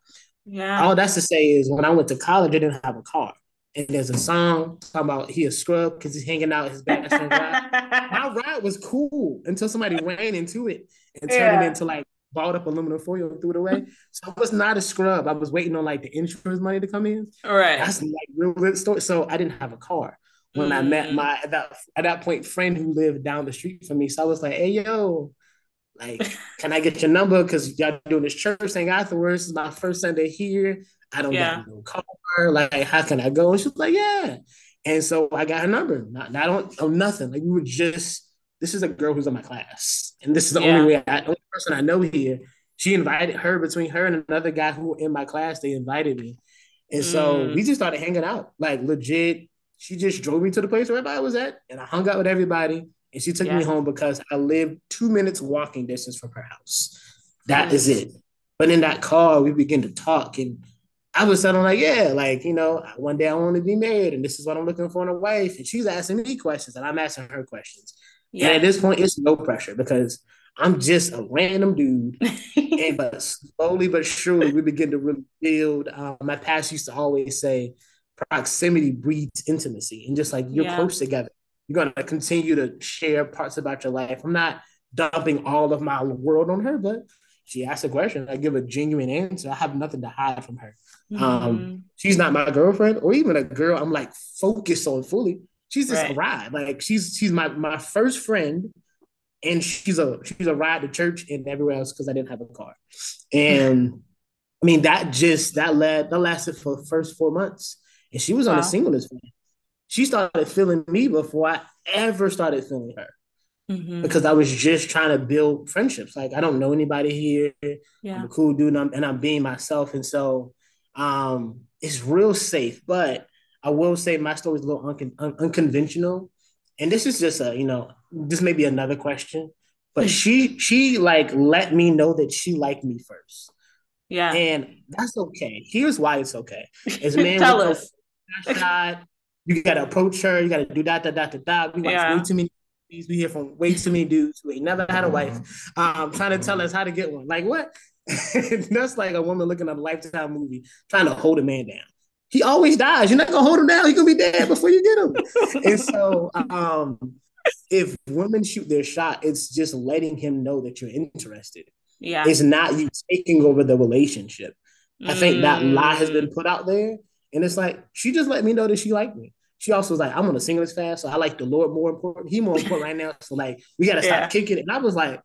Yeah. All that's to say is when I went to college, I didn't have a car and there's a song talking about he a scrub because he's hanging out his ride. My ride was cool until somebody ran into it and turned yeah. it into like balled up aluminum foil and threw it away. So I was not a scrub. I was waiting on like the insurance money to come in. All right. That's like real, real story. So I didn't have a car when mm. I met mm. my at that at that point friend who lived down the street from me. So I was like, hey yo, like, can I get your number? Because y'all doing this church thing afterwards. This is my first Sunday here. I don't yeah. got no car. Like, how can I go? And she was like, yeah. And so I got her number. Not, not on, on nothing. Like we were just, this is a girl who's in my class. And this is the yeah. only way I, only person I know here. She invited her between her and another guy who in my class, they invited me. And so mm. we just started hanging out. Like legit, she just drove me to the place where everybody was at. And I hung out with everybody. And she took yeah. me home because I lived two minutes walking distance from her house. That is it. But in that car, we began to talk and I was telling like, yeah, like, you know, one day I want to be married and this is what I'm looking for in a wife. And she's asking me questions and I'm asking her questions. Yeah. And at this point, it's no pressure because I'm just a random dude. and but slowly but surely, we begin to really build. Um, my past used to always say, proximity breeds intimacy. And just like you're yeah. close together, you're going to continue to share parts about your life. I'm not dumping all of my world on her, but she asks a question, I give a genuine answer. I have nothing to hide from her. Um, mm-hmm. Um, she's not my girlfriend or even a girl I'm like focused on fully. She's just right. a ride. Like she's she's my my first friend, and she's a she's a ride to church and everywhere else because I didn't have a car. And I mean that just that led that lasted for the first four months, and she was wow. on a singleness plan. She started feeling me before I ever started feeling her mm-hmm. because I was just trying to build friendships. Like I don't know anybody here. Yeah. I'm a cool dude, and I'm, and I'm being myself. And so um, it's real safe. But I will say my story is a little un- un- unconventional. And this is just a, you know, this may be another question, but hmm. she she like let me know that she liked me first. Yeah. And that's okay. Here's why it's okay. As man Tell us. Shot, you gotta approach her, you gotta do that, that, that, that, that. We watch yeah. way too many movies. we hear from way too many dudes who ain't never had a wife, um, trying to tell us how to get one. Like what? That's like a woman looking at a lifetime movie trying to hold a man down. He always dies. You're not gonna hold him down. He's gonna be dead before you get him. and so, um, if women shoot their shot, it's just letting him know that you're interested. Yeah, it's not you taking over the relationship. Mm. I think that lie has been put out there, and it's like she just let me know that she liked me she also was like, I'm on a singles fast, so I like the Lord more important. He more important right now. So like we gotta stop yeah. kicking it. And I was like,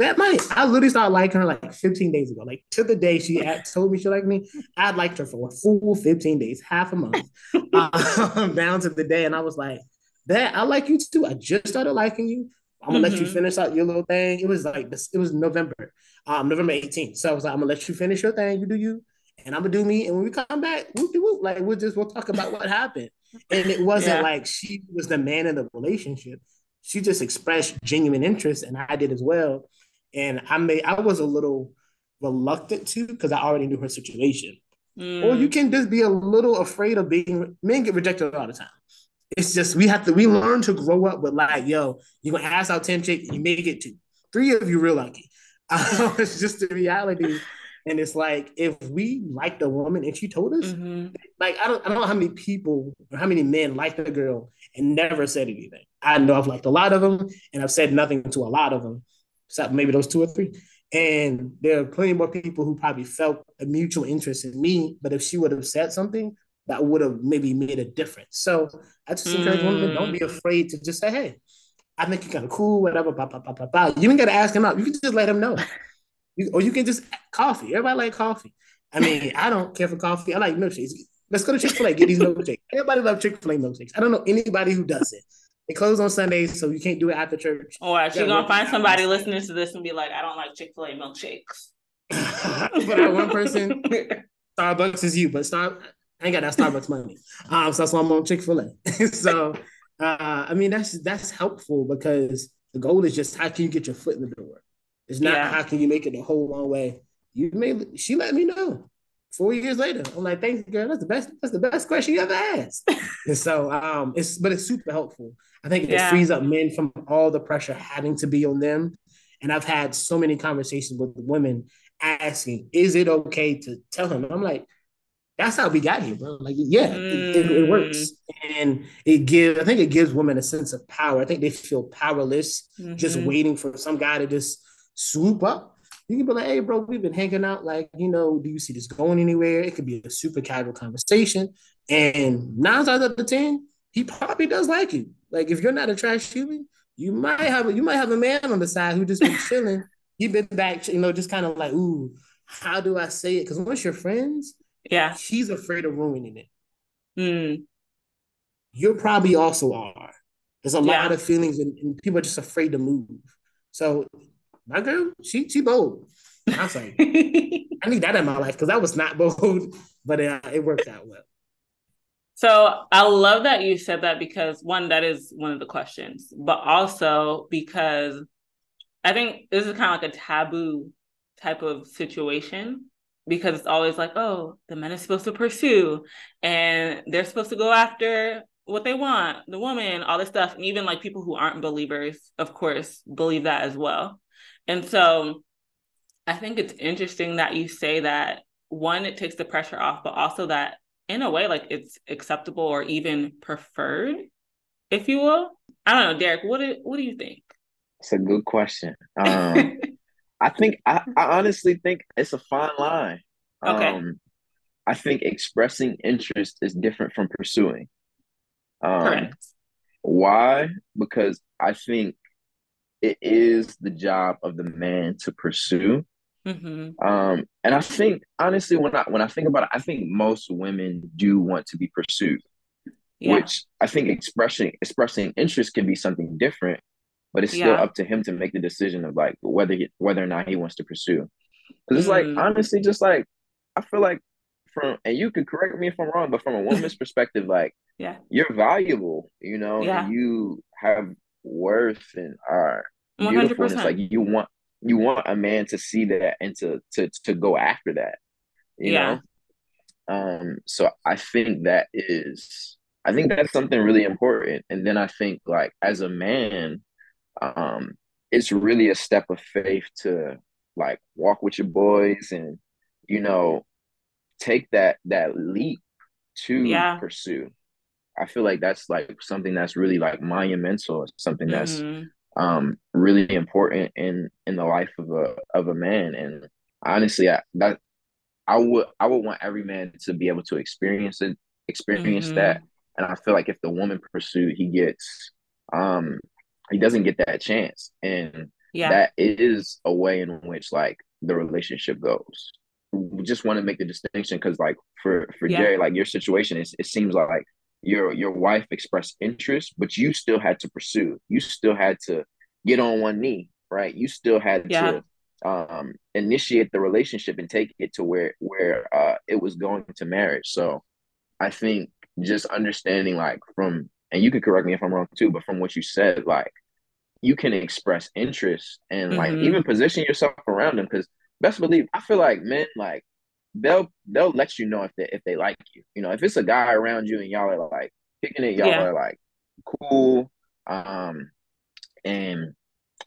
that might I literally started liking her like 15 days ago. Like to the day she told me she liked me, I'd liked her for a full 15 days, half a month. uh, down to the day. And I was like, that I like you too. I just started liking you. I'm gonna mm-hmm. let you mm-hmm. finish out your little thing. It was like this, it was November, um, November 18th. So I was like, I'm gonna let you finish your thing, you do you, and I'm gonna do me. And when we come back, whoop, whoop, like we'll just we'll talk about what happened. And it wasn't yeah. like she was the man in the relationship. She just expressed genuine interest, and I did as well. And I made I was a little reluctant to because I already knew her situation. Mm. Or you can just be a little afraid of being men get rejected all the time. It's just we have to we learn to grow up with like, yo, you're gonna ask out 10 chicks, you may get two. Three of you real lucky. Um, it's just the reality. And it's like if we liked a woman and she told us, mm-hmm. like I don't I don't know how many people or how many men liked a girl and never said anything. I know I've liked a lot of them and I've said nothing to a lot of them, maybe those two or three. And there are plenty more people who probably felt a mutual interest in me, but if she would have said something, that would have maybe made a difference. So I just encourage mm. women, don't be afraid to just say, hey, I think you're kind of cool, whatever, blah, blah, blah, blah, blah. You ain't got to ask him out. You can just let him know. You, or you can just coffee. Everybody like coffee. I mean, I don't care for coffee. I like milkshakes. Let's go to Chick Fil A. Get these milkshakes. Everybody love Chick Fil A milkshakes. I don't know anybody who does it. They close on Sundays, so you can't do it after church. Or you're gonna find somebody listening to this and be like, "I don't like Chick Fil A milkshakes." but I one person, Starbucks is you, but Star, I ain't got that Starbucks money. Um, so that's why I'm on Chick Fil A. so, uh, I mean, that's that's helpful because the goal is just how can you get your foot in the door. It's not yeah. how can you make it the whole long way. You made. She let me know four years later. I'm like, thanks, girl. That's the best. That's the best question you ever asked. and so, um, it's but it's super helpful. I think it frees up men from all the pressure having to be on them. And I've had so many conversations with women asking, "Is it okay to tell him?" I'm like, "That's how we got here, bro." Like, yeah, mm. it, it, works, mm. and it gives. I think it gives women a sense of power. I think they feel powerless, mm-hmm. just waiting for some guy to just swoop up you can be like, hey, bro, we've been hanging out. Like, you know, do you see this going anywhere? It could be a super casual conversation. And nine times out of ten, he probably does like you. Like, if you're not a trash human, you might have a, you might have a man on the side who just been chilling. You've been back, you know, just kind of like, ooh, how do I say it? Because once you're friends, yeah, she's afraid of ruining it. Mm. You probably also are. There's a yeah. lot of feelings, and, and people are just afraid to move. So my girl, she she bold. I was like, I need that in my life because I was not bold, but it, uh, it worked out well. So I love that you said that because one, that is one of the questions, but also because I think this is kind of like a taboo type of situation because it's always like, oh, the men are supposed to pursue and they're supposed to go after what they want, the woman, all this stuff. And even like people who aren't believers, of course, believe that as well. And so I think it's interesting that you say that one, it takes the pressure off, but also that in a way, like it's acceptable or even preferred, if you will. I don't know, Derrick, what do, what do you think? It's a good question. Um, I think, I, I, honestly think it's a fine line. Okay. Um, I think expressing interest is different from pursuing. Um, Correct. Why? Because I think it is the job of the man to pursue. Mm-hmm. Um, and I think honestly, when I when I think about it, I think most women do want to be pursued. Yeah. Which I think expressing expressing interest can be something different, but it's still yeah. up to him to make the decision of like whether he, whether or not he wants to pursue. Because it's mm-hmm. like honestly, just like I feel like from and you can correct me if I'm wrong, but from a woman's perspective, like yeah, you're valuable, you know, yeah. you have worth and are beautiful. And it's like you want you want a man to see that and to to to go after that. You yeah. know? Um, so I think that is I think that's something really important. And then I think like as a man, um, it's really a step of faith to like walk with your boys and you know take that that leap to yeah. pursue I feel like that's like something that's really like monumental, something that's mm-hmm. um really important in in the life of a of a man. And honestly, I that I would I would want every man to be able to experience it, experience mm-hmm. that. And I feel like if the woman pursued, he gets um he doesn't get that chance. And yeah. that is a way in which like the relationship goes. We just want to make the distinction because like for for yeah. Jerry, like your situation is it seems like your your wife expressed interest, but you still had to pursue. You still had to get on one knee, right? You still had yeah. to um, initiate the relationship and take it to where where uh, it was going to marriage. So I think just understanding like from and you could correct me if I'm wrong too, but from what you said, like you can express interest and like mm-hmm. even position yourself around them because best believe I feel like men like they'll they'll let you know if they if they like you. You know, if it's a guy around you and y'all are like kicking it, y'all yeah. are like cool. Um, and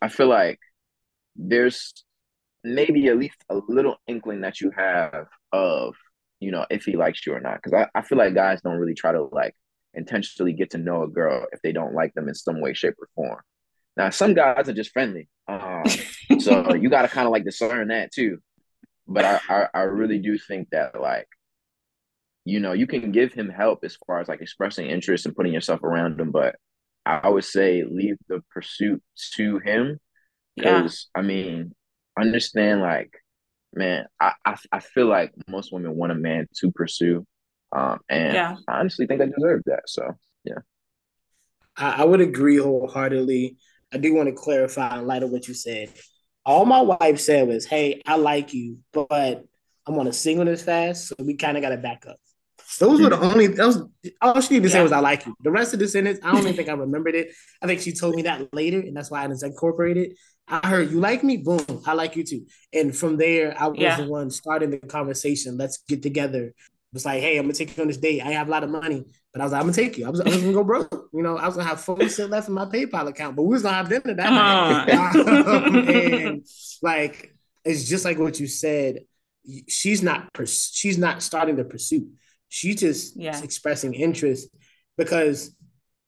I feel like there's maybe at least a little inkling that you have of you know if he likes you or not. Because I, I feel like guys don't really try to like intentionally get to know a girl if they don't like them in some way, shape, or form. Now, some guys are just friendly, um, so you got to kind of like discern that too. But I, I, I really do think that like, you know, you can give him help as far as like expressing interest and putting yourself around him, but I would say leave the pursuit to him because yeah. I mean, understand like, man, I, I I feel like most women want a man to pursue, um, and yeah. I honestly think I deserve that. So yeah, I, I would agree wholeheartedly. I do want to clarify in light of what you said. All my wife said was, "Hey, I like you, but I'm on a singleness fast, so we kind of got to back up." Those were the mm-hmm. only. Those all she needed to yeah. say was, "I like you." The rest of the sentence, I don't even think I remembered it. I think she told me that later, and that's why I didn't incorporate it. I heard you like me, boom, I like you too. And from there, I was yeah. the one starting the conversation. Let's get together. It was like, hey, I'm gonna take you on this date. I have a lot of money, but I was like, I'm gonna take you. I was, I was gonna go broke. You know, I was gonna have four percent left in my PayPal account, but we was gonna have dinner that night. um, and like, it's just like what you said. She's not. Pers- she's not starting the pursuit. She's just yeah. expressing interest because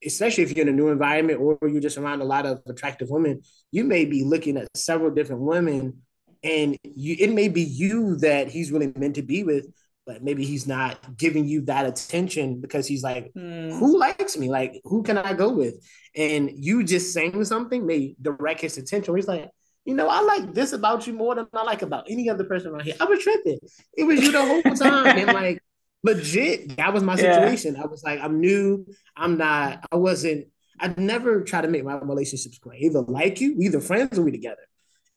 especially if you're in a new environment or you're just around a lot of attractive women, you may be looking at several different women and you it may be you that he's really meant to be with, but maybe he's not giving you that attention because he's like, mm. who likes me? Like, who can I go with? And you just saying something may direct his attention. He's like, you know, I like this about you more than I like about any other person around here. I was tripping. It was you the whole time. and like legit, that was my situation. Yeah. I was like, I'm new. I'm not, I wasn't, I never try to make my relationships great. Either like you, either friends or we together.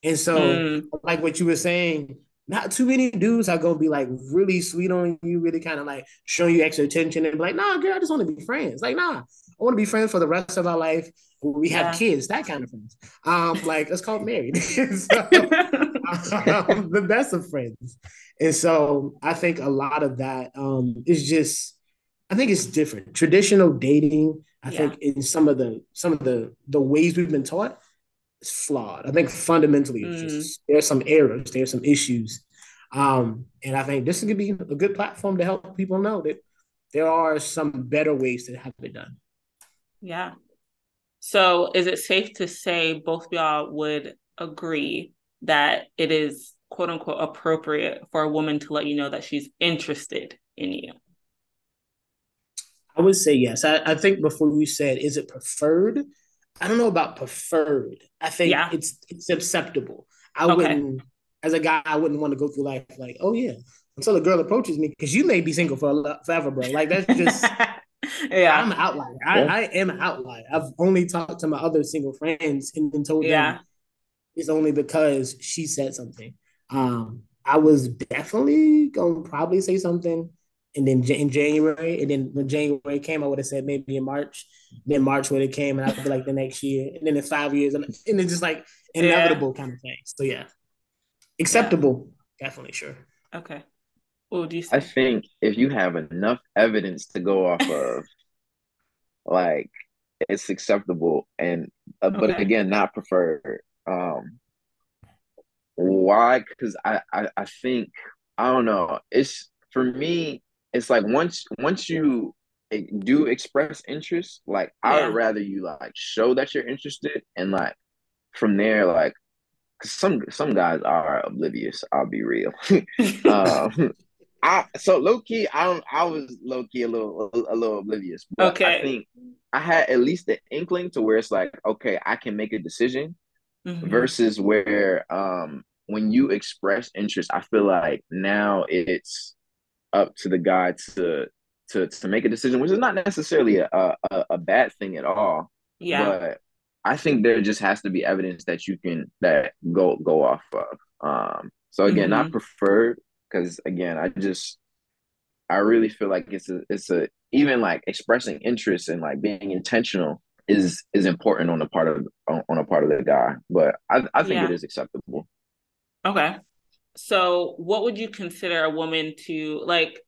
And so, mm. like what you were saying, not too many dudes are gonna be like really sweet on you, really kind of like showing you extra attention and be like, nah, girl, I just want to be friends. Like, nah, I want to be friends for the rest of our life. We have yeah. kids, that kind of friends. Um, like let's call it married. so, um, the best of friends. And so I think a lot of that um, is just, I think it's different. Traditional dating, I yeah. think in some of the some of the the ways we've been taught, flawed. I think fundamentally, mm. just there's some errors, there's some issues, um, and I think this is gonna be a good platform to help people know that there are some better ways to have it done. Yeah. So, is it safe to say both y'all would agree that it is quote unquote appropriate for a woman to let you know that she's interested in you? I would say yes. I, I think before you said, is it preferred? I don't know about preferred. I think yeah. it's it's acceptable. I okay. wouldn't, as a guy, I wouldn't want to go through life like, oh yeah, until a girl approaches me because you may be single for a, forever, bro. Like that's just. yeah, I'm an outlier. I, I, am an outlier. I've only talked to my other single friends and, and told yeah. them it's only because she said something. Um, I was definitely gonna probably say something, and then in January, and then when January came, I would have said maybe in March. Then March would have came, and I'd be like the next year, and then in five years, and, and it's just like inevitable yeah. kind of thing. So yeah, acceptable, yeah. definitely sure. Okay. What do you say? I think if you have enough evidence to go off of, like it's acceptable, and uh, okay. but again, not preferred. Um, why? Because I, I I think I don't know. It's for me. It's like once once you do express interest, like yeah. I would rather you like show that you're interested, and like from there, like some some guys are oblivious. I'll be real. um, I so low key, I I was low key a little a, a little oblivious. But okay. I think I had at least the inkling to where it's like, okay, I can make a decision, mm-hmm. versus where um when you express interest, I feel like now it's up to the guy to to to make a decision, which is not necessarily a a, a bad thing at all. Yeah. But I think there just has to be evidence that you can that go go off of. Um so again, mm-hmm. not preferred because again, I just I really feel like it's a it's a even like expressing interest and like being intentional is is important on the part of on, on a part of the guy. But I I think yeah. it is acceptable. Okay. So what would you consider a woman to like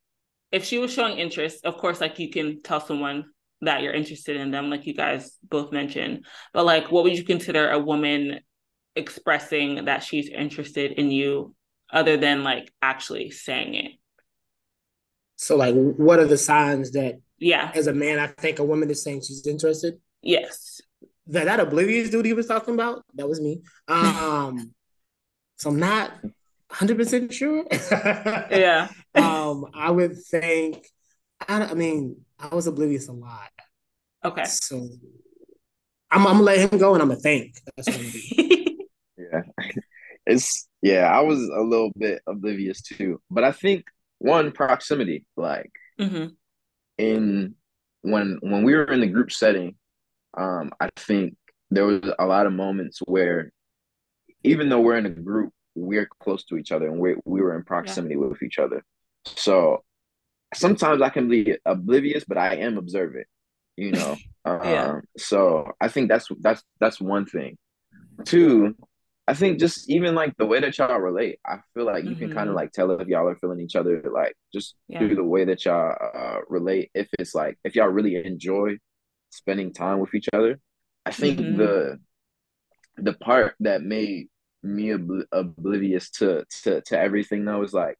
if she was showing interest of course like you can tell someone that you're interested in them like you guys both mentioned but like what would you consider a woman expressing that she's interested in you other than like actually saying it? So like what are the signs that yeah. as a man i think a woman is saying she's interested? Yes. That that oblivious dude he was talking about? That was me. Um so i'm not 100% sure? Yeah. Um i would think I, I mean i was oblivious a lot. Okay. So i'm, I'm gonna let him go and i'm gonna think. That's what I'm gonna yeah. It's yeah i was a little bit oblivious too but i think one proximity like mm-hmm. in when when we were in the group setting um i think there was a lot of moments where even though we're in a group we're close to each other and we we were in proximity yeah. with each other so sometimes i can be oblivious but i am observant you know yeah. um so i think that's that's that's one thing two I think just even like the way that y'all relate, I feel like you mm-hmm. can kind of like tell if y'all are feeling each other, like just yeah. through the way that y'all uh, relate. If it's like if y'all really enjoy spending time with each other, I think mm-hmm. the the part that made me obl- oblivious to to to everything though is like,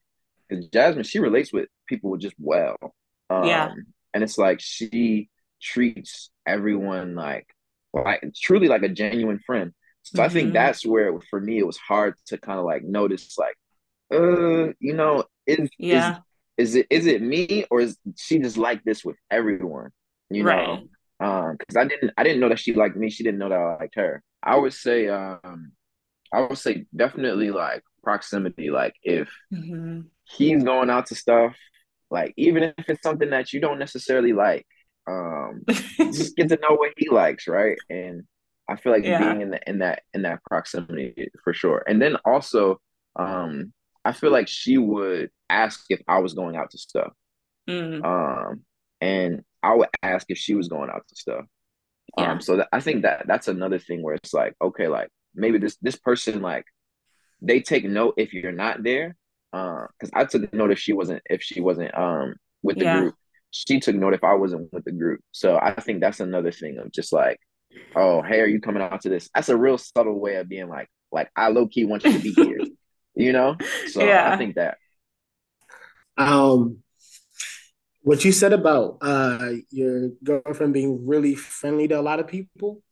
because Jasmine she relates with people just well, um, yeah, and it's like she treats everyone like like truly like a genuine friend so mm-hmm. I think mm-hmm. that's where for me it was hard to kind of like notice like, uh, you know, is yeah. is, is it is it me or is she just like this with everyone? You right. know, um, because I didn't I didn't know that she liked me. She didn't know that I liked her. I would say, um, I would say definitely like proximity. Like if mm-hmm. he's going out to stuff, like even if it's something that you don't necessarily like, um, just get to know what he likes, right? And I feel like yeah. being in the, in that in that proximity for sure. And then also, um, I feel like she would ask if I was going out to stuff. Mm. Um, and I would ask if she was going out to stuff. Yeah. Um, so that, I think that that's another thing where it's like, okay, like maybe this this person like they take note if you're not there. Uh, because I took note if she wasn't if she wasn't um with the yeah. group. She took note if I wasn't with the group. So I think that's another thing of just like oh, hey, are you coming out to this? That's a real subtle way of being like, like I low key want you to be here, you know? So yeah. I think that. Um, what you said about uh your girlfriend being really friendly to a lot of people,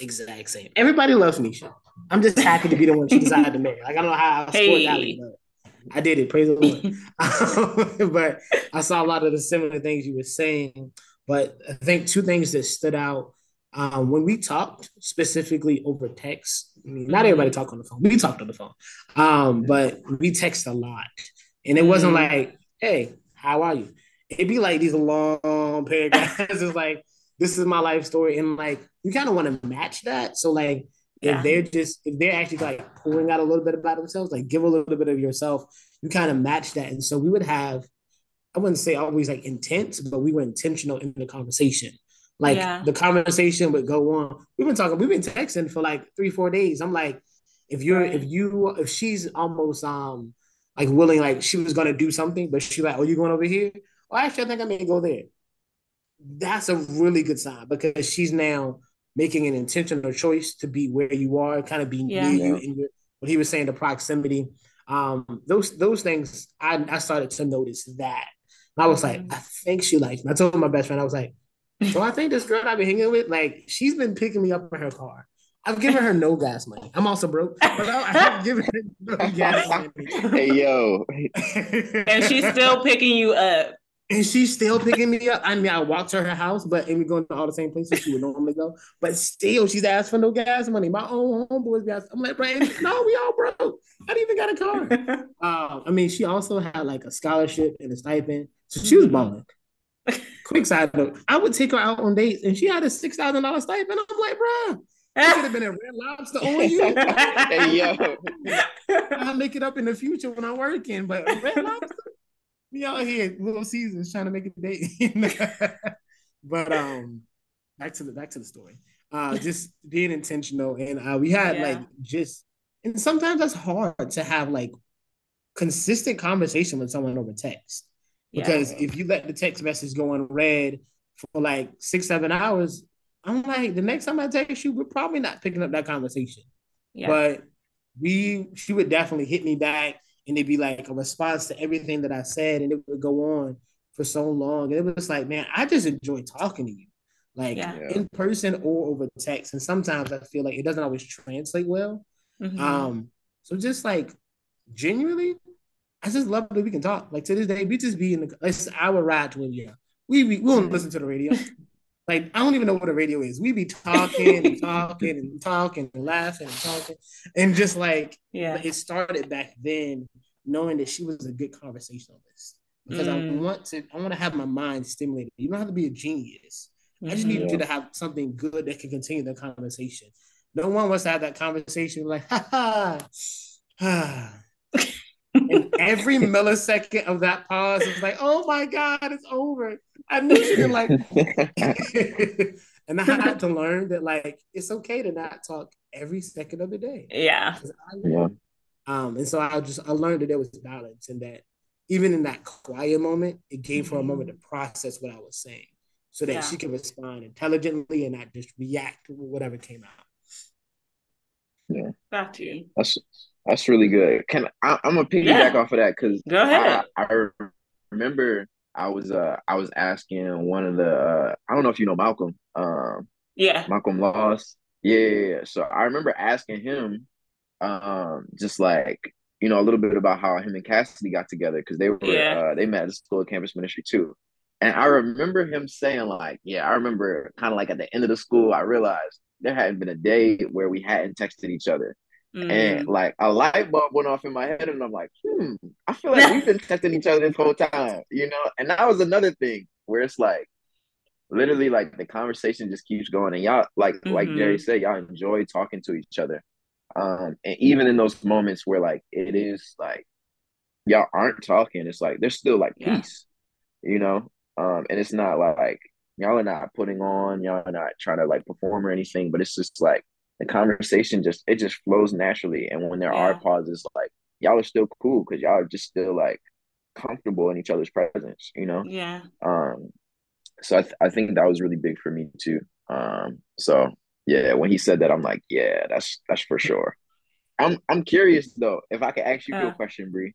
exact same. Everybody loves Nisha. I'm just happy to be the one she decided to marry. Like I don't know how I hey. Ali, but I did it. Praise the Lord. but I saw a lot of the similar things you were saying. But I think two things that stood out um, when we talked specifically over text, I mean, not everybody talked on the phone. We talked on the phone, um, but we text a lot, and it wasn't mm-hmm. like, "Hey, how are you?" It'd be like these long paragraphs. it's like, "This is my life story," and like you kind of want to match that. So like, yeah. if they're just if they're actually like pouring out a little bit about themselves, like give a little bit of yourself, you kind of match that. And so we would have, I wouldn't say always like intense, but we were intentional in the conversation. Like yeah. the conversation would go on. We've been talking, we've been texting for like three, four days. I'm like, if you're right. if you if she's almost um like willing, like she was gonna do something, but she's like, Oh, you going over here? Well, actually, I think I may go there. That's a really good sign because she's now making an intentional choice to be where you are, kind of be yeah. near you and your, what he was saying, the proximity. Um, those those things I, I started to notice that. And I was like, mm-hmm. I think she likes me. I told my best friend, I was like, so I think this girl I've been hanging with, like, she's been picking me up in her car. I've given her no gas money. I'm also broke, but I, have given her no gas money. Hey yo, and she's still picking you up. And she's still picking me up. I mean, I walked to her house, but and we going to all the same places she would normally go. But still, she's asked for no gas money. My own homeboys gas. I'm like, bro, no, we all broke. I didn't even got a car. uh, I mean, she also had like a scholarship and a stipend, so she was mm-hmm. balling. Quick side note: I would take her out on dates, and she had a six thousand dollars stipend. I'm like, bro, I could have been a red lobster on you. hey, yo. I'll make it up in the future when I'm working, but red lobster, me out here, Little Caesars trying to make a date. but um, back to the back to the story. Uh, just being intentional, and uh, we had yeah. like just, and sometimes that's hard to have like consistent conversation with someone over text. Because yeah. if you let the text message go unread for like six, seven hours, I'm like, the next time I text you, we're probably not picking up that conversation. Yeah. But we, she would definitely hit me back and it'd be like a response to everything that I said, and it would go on for so long. And it was like, man, I just enjoy talking to you, like yeah. in person or over text. And sometimes I feel like it doesn't always translate well. Mm-hmm. Um, so just like genuinely, I just love that we can talk. Like to this day, we just be in the it's our ride to India. We we, we don't listen to the radio. Like I don't even know what a radio is. We be talking and talking and talking and laughing and talking, and just like yeah, it started back then, knowing that she was a good conversationalist because mm. I want to I want to have my mind stimulated. You don't have to be a genius. Mm-hmm. I just need mm-hmm. you to have something good that can continue the conversation. No one wants to have that conversation like ha ha ha. and every millisecond of that pause is like, oh my God, it's over. I knew she didn't like and I had to learn that like it's okay to not talk every second of the day. Yeah. yeah. Um, and so I just I learned that there was balance and that even in that quiet moment, it gave mm-hmm. her a moment to process what I was saying so that yeah. she could respond intelligently and not just react to whatever came out. Yeah. Got you. That's that's really good. Can I, I, am gonna piggyback yeah. off of that because go ahead. I, I, remember I was uh I was asking one of the uh, I don't know if you know Malcolm. Um, yeah, Malcolm Laws. Yeah. So I remember asking him, um, just like you know a little bit about how him and Cassidy got together because they were yeah. uh, they met at the school of campus ministry too. And I remember him saying like, yeah, I remember kind of like at the end of the school, I realized there hadn't been a day where we hadn't texted each other. Mm. And like a light bulb went off in my head, and I'm like, hmm, I feel like we've been testing each other this whole time, you know? And that was another thing where it's like literally like the conversation just keeps going. And y'all, like mm-hmm. like Jerry said, y'all enjoy talking to each other. Um, and even in those moments where like it is like y'all aren't talking, it's like there's still like yeah. peace, you know? Um, and it's not like y'all are not putting on, y'all are not trying to like perform or anything, but it's just like the conversation just it just flows naturally. And when there yeah. are pauses, like y'all are still cool because y'all are just still like comfortable in each other's presence, you know? Yeah. Um, so I, th- I think that was really big for me too. Um, so yeah, when he said that, I'm like, yeah, that's that's for sure. I'm I'm curious though if I could ask you uh, a question, Bree,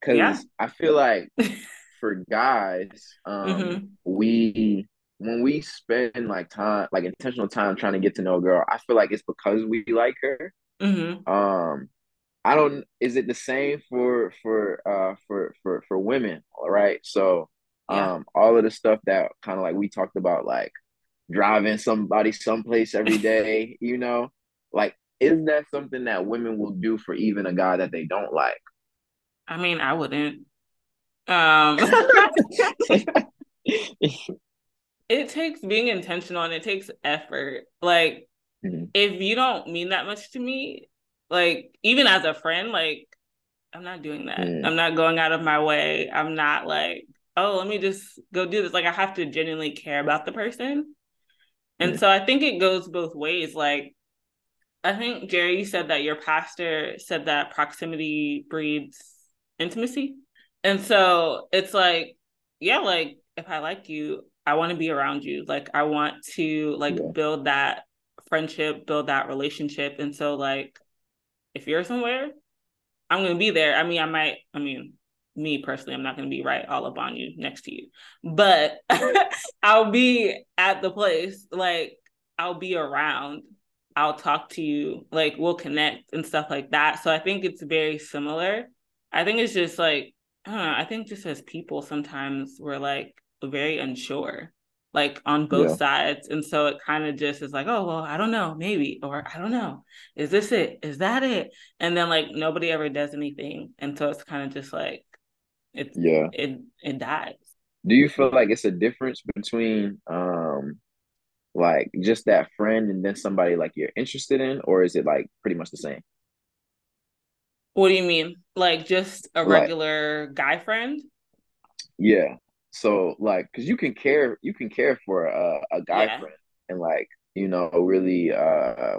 because yeah. I feel like for guys, um, mm-hmm. we when we spend like time, like intentional time trying to get to know a girl, I feel like it's because we like her. Mm-hmm. Um, I don't. Is it the same for for uh for for for women? All right. So, yeah. um, all of the stuff that kind of like we talked about, like driving somebody someplace every day, you know, like is that something that women will do for even a guy that they don't like? I mean, I wouldn't. Um, it takes being intentional and it takes effort. Like, mm-hmm. if you don't mean that much to me, like, even as a friend, like, I'm not doing that. Mm. I'm not going out of my way. I'm not like, oh, let me just go do this. Like, I have to genuinely care about the person. And mm. so I think it goes both ways. Like, I think Jerry said that your pastor said that proximity breeds intimacy. And so it's like, yeah, like if I like you, I want to be around you. Like I want to like yeah. build that friendship, build that relationship. And so like if you're somewhere, I'm gonna be there. I mean, I might, I mean, me personally, I'm not gonna be right all up on you next to you. But I'll be at the place, like I'll be around. I'll talk to you, like we'll connect and stuff like that. So I think it's very similar. I think it's just like I don't know, I think just as people sometimes we're like very unsure, like on both yeah. sides. And so it kind of just is like, oh, well, I don't know, maybe, or I don't know. Is this it? Is that it? And then like nobody ever does anything. And so it's kind of just like, it's, yeah, it, it dies. Do you feel like it's a difference between, um, like just that friend and then somebody like you're interested in, or is it like pretty much the same? What do you mean? Like just a regular like, guy friend? Yeah. So like, cause you can care, you can care for a, a guy yeah. friend and like, you know, really, uh,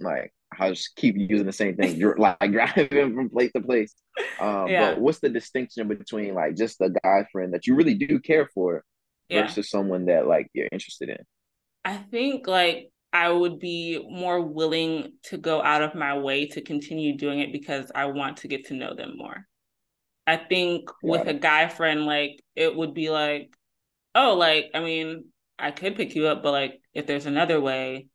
like I just keep using the same thing. You're like driving from place to place. Um, yeah. But what's the distinction between like just a guy friend that you really do care for yeah. versus someone that like you're interested in? I think like I would be more willing to go out of my way to continue doing it because I want to get to know them more. I think with a guy friend, like it would be like, oh, like, I mean, I could pick you up, but like if there's another way,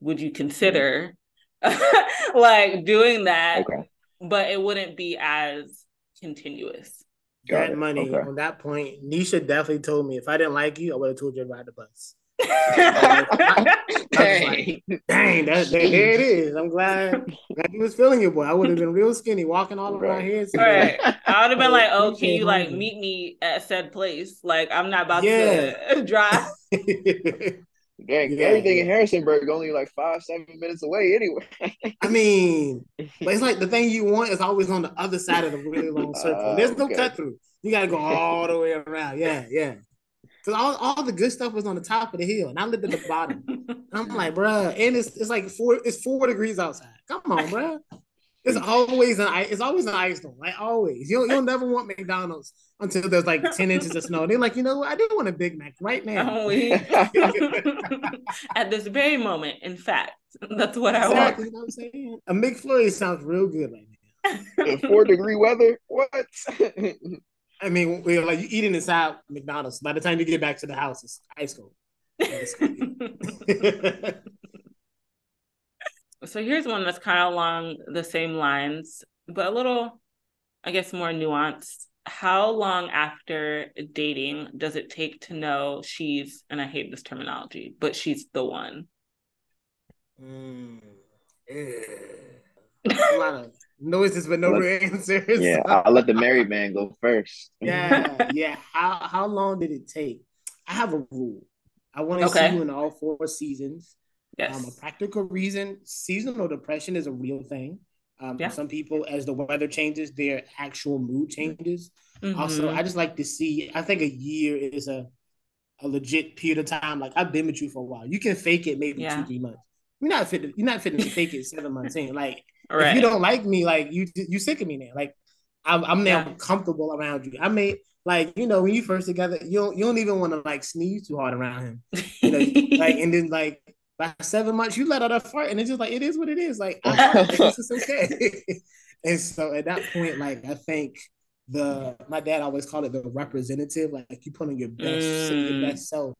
would you consider like doing that? Okay. But it wouldn't be as continuous. Got that money okay. on that point, Nisha definitely told me if I didn't like you, I would have told you to ride the bus. I, I like, dang, that, that, there it is. I'm glad that he was feeling your boy. I would have been real skinny, walking all around here. Right. I would have been like, "Oh, can you like meet me at said place? Like, I'm not about yeah. to drive." Dang, yeah, everything in Harrisonburg only like five, seven minutes away anyway. I mean, but it's like the thing you want is always on the other side of the really long circle. Uh, There's no okay. cut through. You gotta go all the way around. Yeah, yeah. Cause all, all the good stuff was on the top of the hill, and I lived at the bottom. I'm like, bruh, and it's it's like four it's four degrees outside. Come on, bruh. It's always an it's always an ice storm, like always. You'll you'll never want McDonald's until there's like ten inches of snow. And They're like, you know what? I do want a Big Mac right now. Oh, At this very moment, in fact, that's what I want. You know what I'm saying? A McFlurry sounds real good right now. In Four degree weather. What? I mean, we're like you eating inside McDonald's. By the time you get back to the house, it's ice cold. so here's one that's kind of along the same lines, but a little, I guess, more nuanced. How long after dating does it take to know she's, and I hate this terminology, but she's the one? Mm, a lot of noises but no real answers. Yeah, I'll let the married man go first. yeah, yeah. How how long did it take? I have a rule. I want to okay. see you in all four seasons. Yes. Um, a practical reason, seasonal depression is a real thing. Um, yeah. Some people, as the weather changes, their actual mood changes. Mm-hmm. Also, I just like to see. I think a year is a a legit period of time. Like I've been with you for a while. You can fake it maybe yeah. two, three months. You're not fit. To, you're not fit to fake it seven months in. Like right. if you don't like me, like you you sick of me now. Like I'm, I'm now yeah. comfortable around you. I may like you know when you first together, you don't you don't even want to like sneeze too hard around him. You know, like and then like by seven months you let out a fart and it's just like it is what it is. Like this is okay. and so at that point, like I think the my dad always called it the representative. Like you put on your best, mm. your best self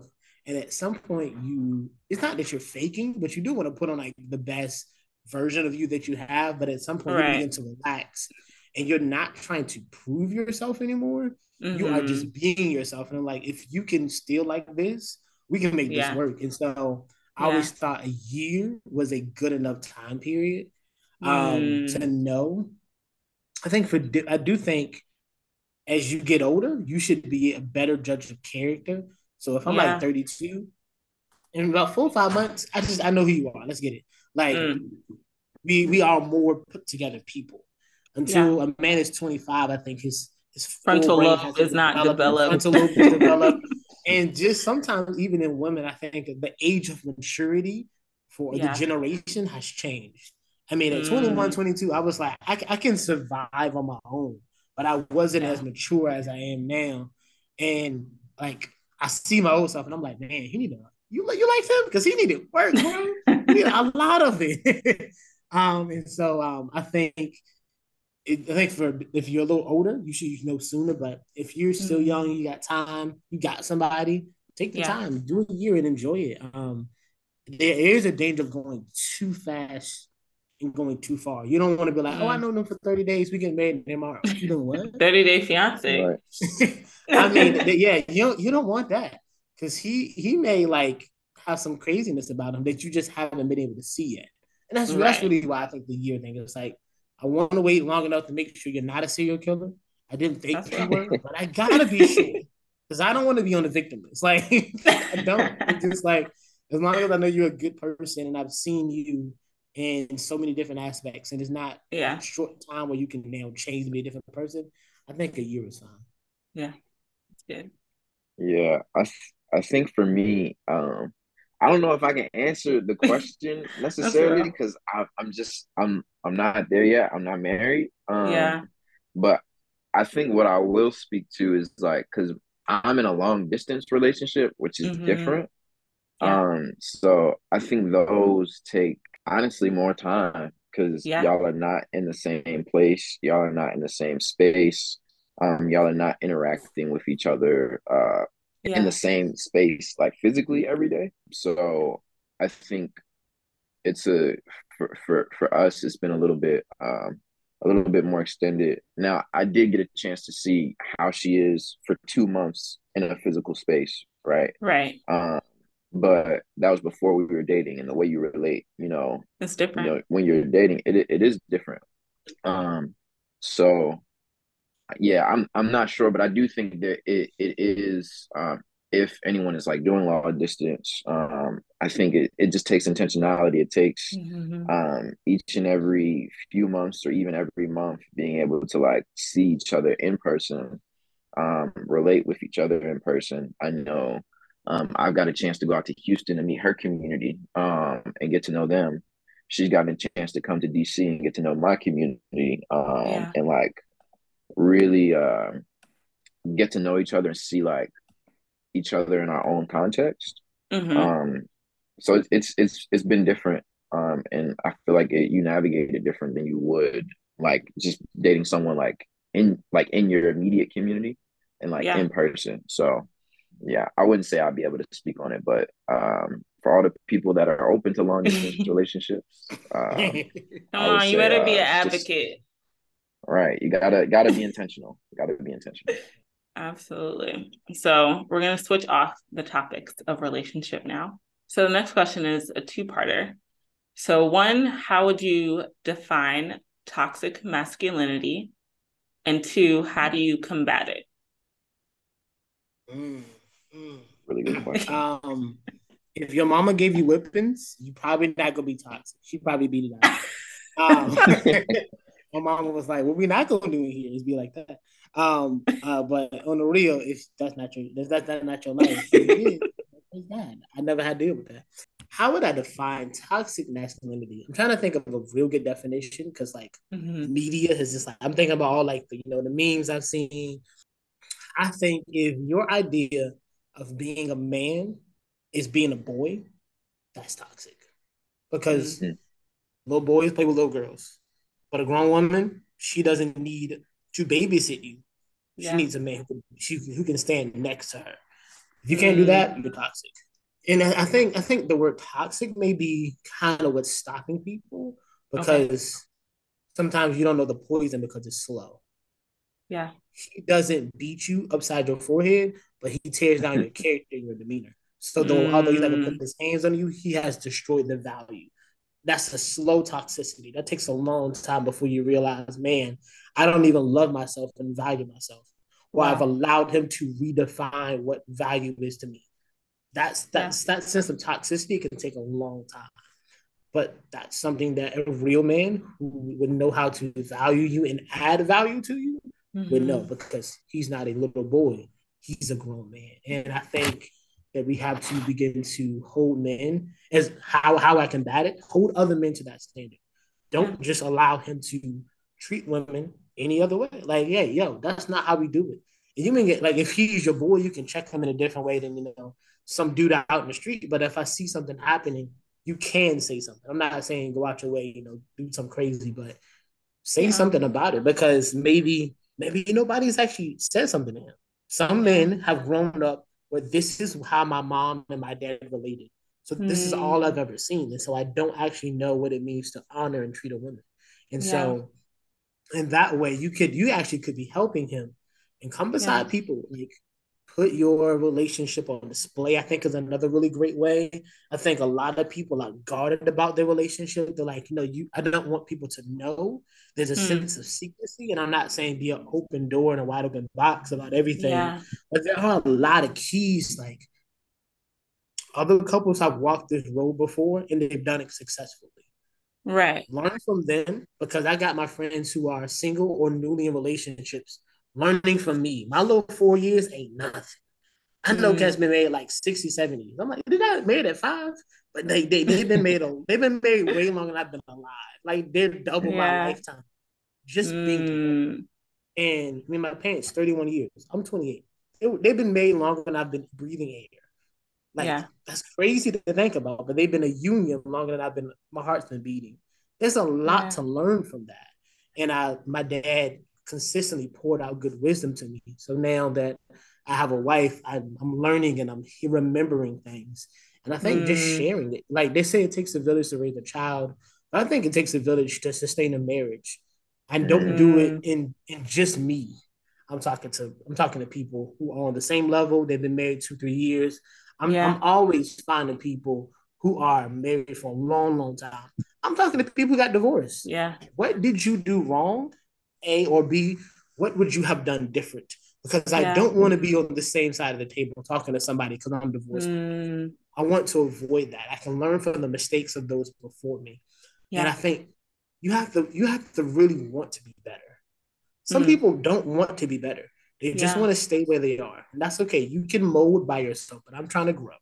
and at some point, you it's not that you're faking, but you do want to put on like the best version of you that you have. But at some point, right. you begin to relax and you're not trying to prove yourself anymore. Mm-hmm. You are just mm-hmm. being yourself. And I'm like, if you can still like this, we can make yeah. this work. And so I yeah. always thought a year was a good enough time period um, mm. to know. I think for I do think as you get older, you should be a better judge of character so if I'm yeah. like 32, in about four or five months, I just I know who you are. Let's get it. Like mm. we we are more put together people. Until yeah. a man is 25, I think his his frontal lobe is not developed. Frontal lobe is developed. and just sometimes even in women, I think the age of maturity for yeah. the generation has changed. I mean, at mm. 21, 22, I was like, I, I can survive on my own, but I wasn't yeah. as mature as I am now. And like I see my old self and I'm like, man, he need to you like you like him because he needed work, bro. he needed a lot of it. um, and so um, I think it, I think for if you're a little older, you should know sooner. But if you're still young, mm-hmm. you got time, you got somebody, take the yeah. time, do a year and enjoy it. Um, there is a danger of going too fast and going too far. You don't want to be like, oh, I mm. know them for 30 days. We get married tomorrow. You know what? 30 day fiance. Right. I mean, yeah, you don't, you don't want that because he he may like have some craziness about him that you just haven't been able to see yet. And that's right. that's really why I think the year thing is like, I want to wait long enough to make sure you're not a serial killer. I didn't think that's you were, but I gotta be sure because I don't want to be on the victim list. Like I don't. It's just like as long as I know you're a good person and I've seen you in so many different aspects, and it's not yeah. a short time where you can now change to be a different person. I think a year is fine. Yeah, good. Yeah, I I think for me, um, I don't know if I can answer the question necessarily because I'm just I'm I'm not there yet. I'm not married. Um, yeah. But I think what I will speak to is like because I'm in a long distance relationship, which is mm-hmm. different. Yeah. Um, so I think those take honestly more time because yeah. y'all are not in the same place, y'all are not in the same space, um, y'all are not interacting with each other uh yeah. in the same space like physically every day. So I think it's a for for for us it's been a little bit um a little bit more extended. Now I did get a chance to see how she is for two months in a physical space, right? Right. Um but that was before we were dating and the way you relate you know it's different you know, when you're dating it, it is different um so yeah i'm i'm not sure but i do think that it, it is um if anyone is like doing long distance um i think it, it just takes intentionality it takes mm-hmm. um each and every few months or even every month being able to like see each other in person um relate with each other in person i know um, I've got a chance to go out to Houston and meet her community um, and get to know them. She's gotten a chance to come to DC and get to know my community um, yeah. and like really uh, get to know each other and see like each other in our own context. Mm-hmm. Um, so it's, it's it's it's been different, um, and I feel like it, you it different than you would like just dating someone like in like in your immediate community and like yeah. in person. So yeah, I wouldn't say I'd be able to speak on it, but um, for all the people that are open to long distance relationships, um, come on, you better uh, be an advocate. Just, right, you gotta gotta be intentional. You gotta be intentional. Absolutely. So we're gonna switch off the topics of relationship now. So the next question is a two-parter. So one, how would you define toxic masculinity? And two, how do you combat it? Mm. Really good question. Um, if your mama gave you whippings, you probably not gonna be toxic. She probably beat it out. Um, my mama was like, "What we not gonna do in here is be like that." Um, uh, but on the real, if that's not your, if that's, that's not your life, I never had to deal with that. How would I define toxic masculinity? I'm trying to think of a real good definition because like mm-hmm. media has just like I'm thinking about all like the you know the memes I've seen. I think if your idea of being a man is being a boy, that's toxic. Because mm-hmm. little boys play with little girls. But a grown woman, she doesn't need to babysit you. Yeah. She needs a man who can, she, who can stand next to her. If you can't do that, mm. you're toxic. And I think I think the word toxic may be kind of what's stopping people because okay. sometimes you don't know the poison because it's slow. Yeah. He doesn't beat you upside your forehead, but he tears down your character your demeanor. So though, mm. although he's never put his hands on you, he has destroyed the value. That's a slow toxicity. That takes a long time before you realize, man, I don't even love myself and value myself. Or wow. I've allowed him to redefine what value is to me. That's that's yeah. that sense of toxicity can take a long time. But that's something that a real man who would know how to value you and add value to you mm-hmm. would know because he's not a little boy he's a grown man. And I think that we have to begin to hold men as how how I combat it, hold other men to that standard. Don't just allow him to treat women any other way. Like, yeah, yo, that's not how we do it. And you can get like if he's your boy, you can check him in a different way than you know some dude out in the street. But if I see something happening, you can say something. I'm not saying go out your way, you know, do something crazy, but say yeah. something about it because maybe maybe nobody's actually said something to him. Some men have grown up where this is how my mom and my dad related. So this mm. is all I've ever seen. And so I don't actually know what it means to honor and treat a woman. And yeah. so in that way, you could you actually could be helping him and come beside yeah. people like put your relationship on display, I think is another really great way. I think a lot of people are guarded about their relationship. They're like, you know, you I don't want people to know. There's a mm. sense of secrecy. And I'm not saying be an open door and a wide open box about everything. Yeah. But there are a lot of keys. Like other couples have walked this road before and they've done it successfully. Right. Learn from them because I got my friends who are single or newly in relationships learning from me. My little four years ain't nothing. I know mm. cats been made like 60, 70. I'm like, they got made at five, but they they they've been made a, they've been made way longer than I've been alive. Like they're double yeah. my lifetime. Just mm. thinking. And I mean, my parents 31 years. I'm 28. It, they've been made longer than I've been breathing air. Like yeah. that's crazy to think about, but they've been a union longer than I've been. My heart's been beating. There's a lot yeah. to learn from that, and I, my dad consistently poured out good wisdom to me. So now that I have a wife, I'm, I'm learning and I'm remembering things, and I think mm. just sharing it. Like they say, it takes a village to raise a child. I think it takes a village to sustain a marriage. I don't mm. do it mm. in in just me. I'm talking to I'm talking to people who are on the same level. They've been married two, three years. I'm, yeah. I'm always finding people who are married for a long, long time. I'm talking to people who got divorced. Yeah. What did you do wrong? A or B, what would you have done different? Because I don't want to be on the same side of the table talking to somebody because I'm divorced. Mm. I want to avoid that. I can learn from the mistakes of those before me. Yeah. And I think you have to you have to really want to be better. Some mm. people don't want to be better. They just yeah. want to stay where they are. And that's okay. You can mold by yourself, but I'm trying to grow.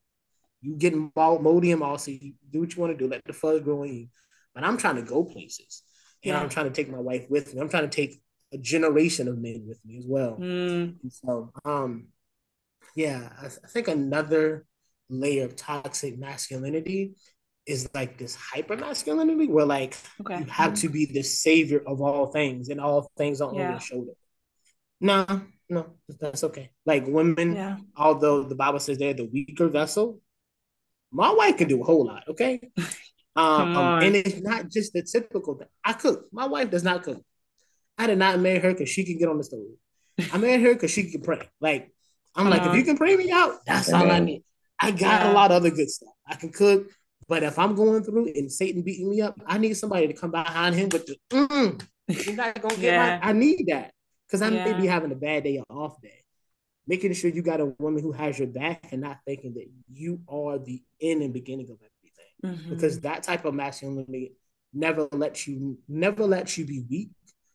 You get moldy and mossy, you do what you want to do, let the fuzz grow in you. But I'm trying to go places. And yeah. I'm trying to take my wife with me. I'm trying to take a generation of men with me as well. Mm. so um yeah, I, I think another layer of toxic masculinity is like this hyper masculinity where like okay. you have to be the savior of all things and all things are yeah. on your shoulder. No, no, that's okay. Like women, yeah. although the Bible says they're the weaker vessel, my wife can do a whole lot, okay? Um, um, and it's not just the typical thing. I cook. My wife does not cook. I did not marry her because she can get on the stove. I married her because she can pray. Like I'm like, if you can pray me out, that's all I need. I got yeah. a lot of other good stuff. I can cook, but if I'm going through and Satan beating me up, I need somebody to come behind him with the. Mm, you're not gonna get yeah. my. I need that because I yeah. may be having a bad day or off day. Making sure you got a woman who has your back and not thinking that you are the end and beginning of everything. Mm-hmm. Because that type of masculinity never lets you never lets you be weak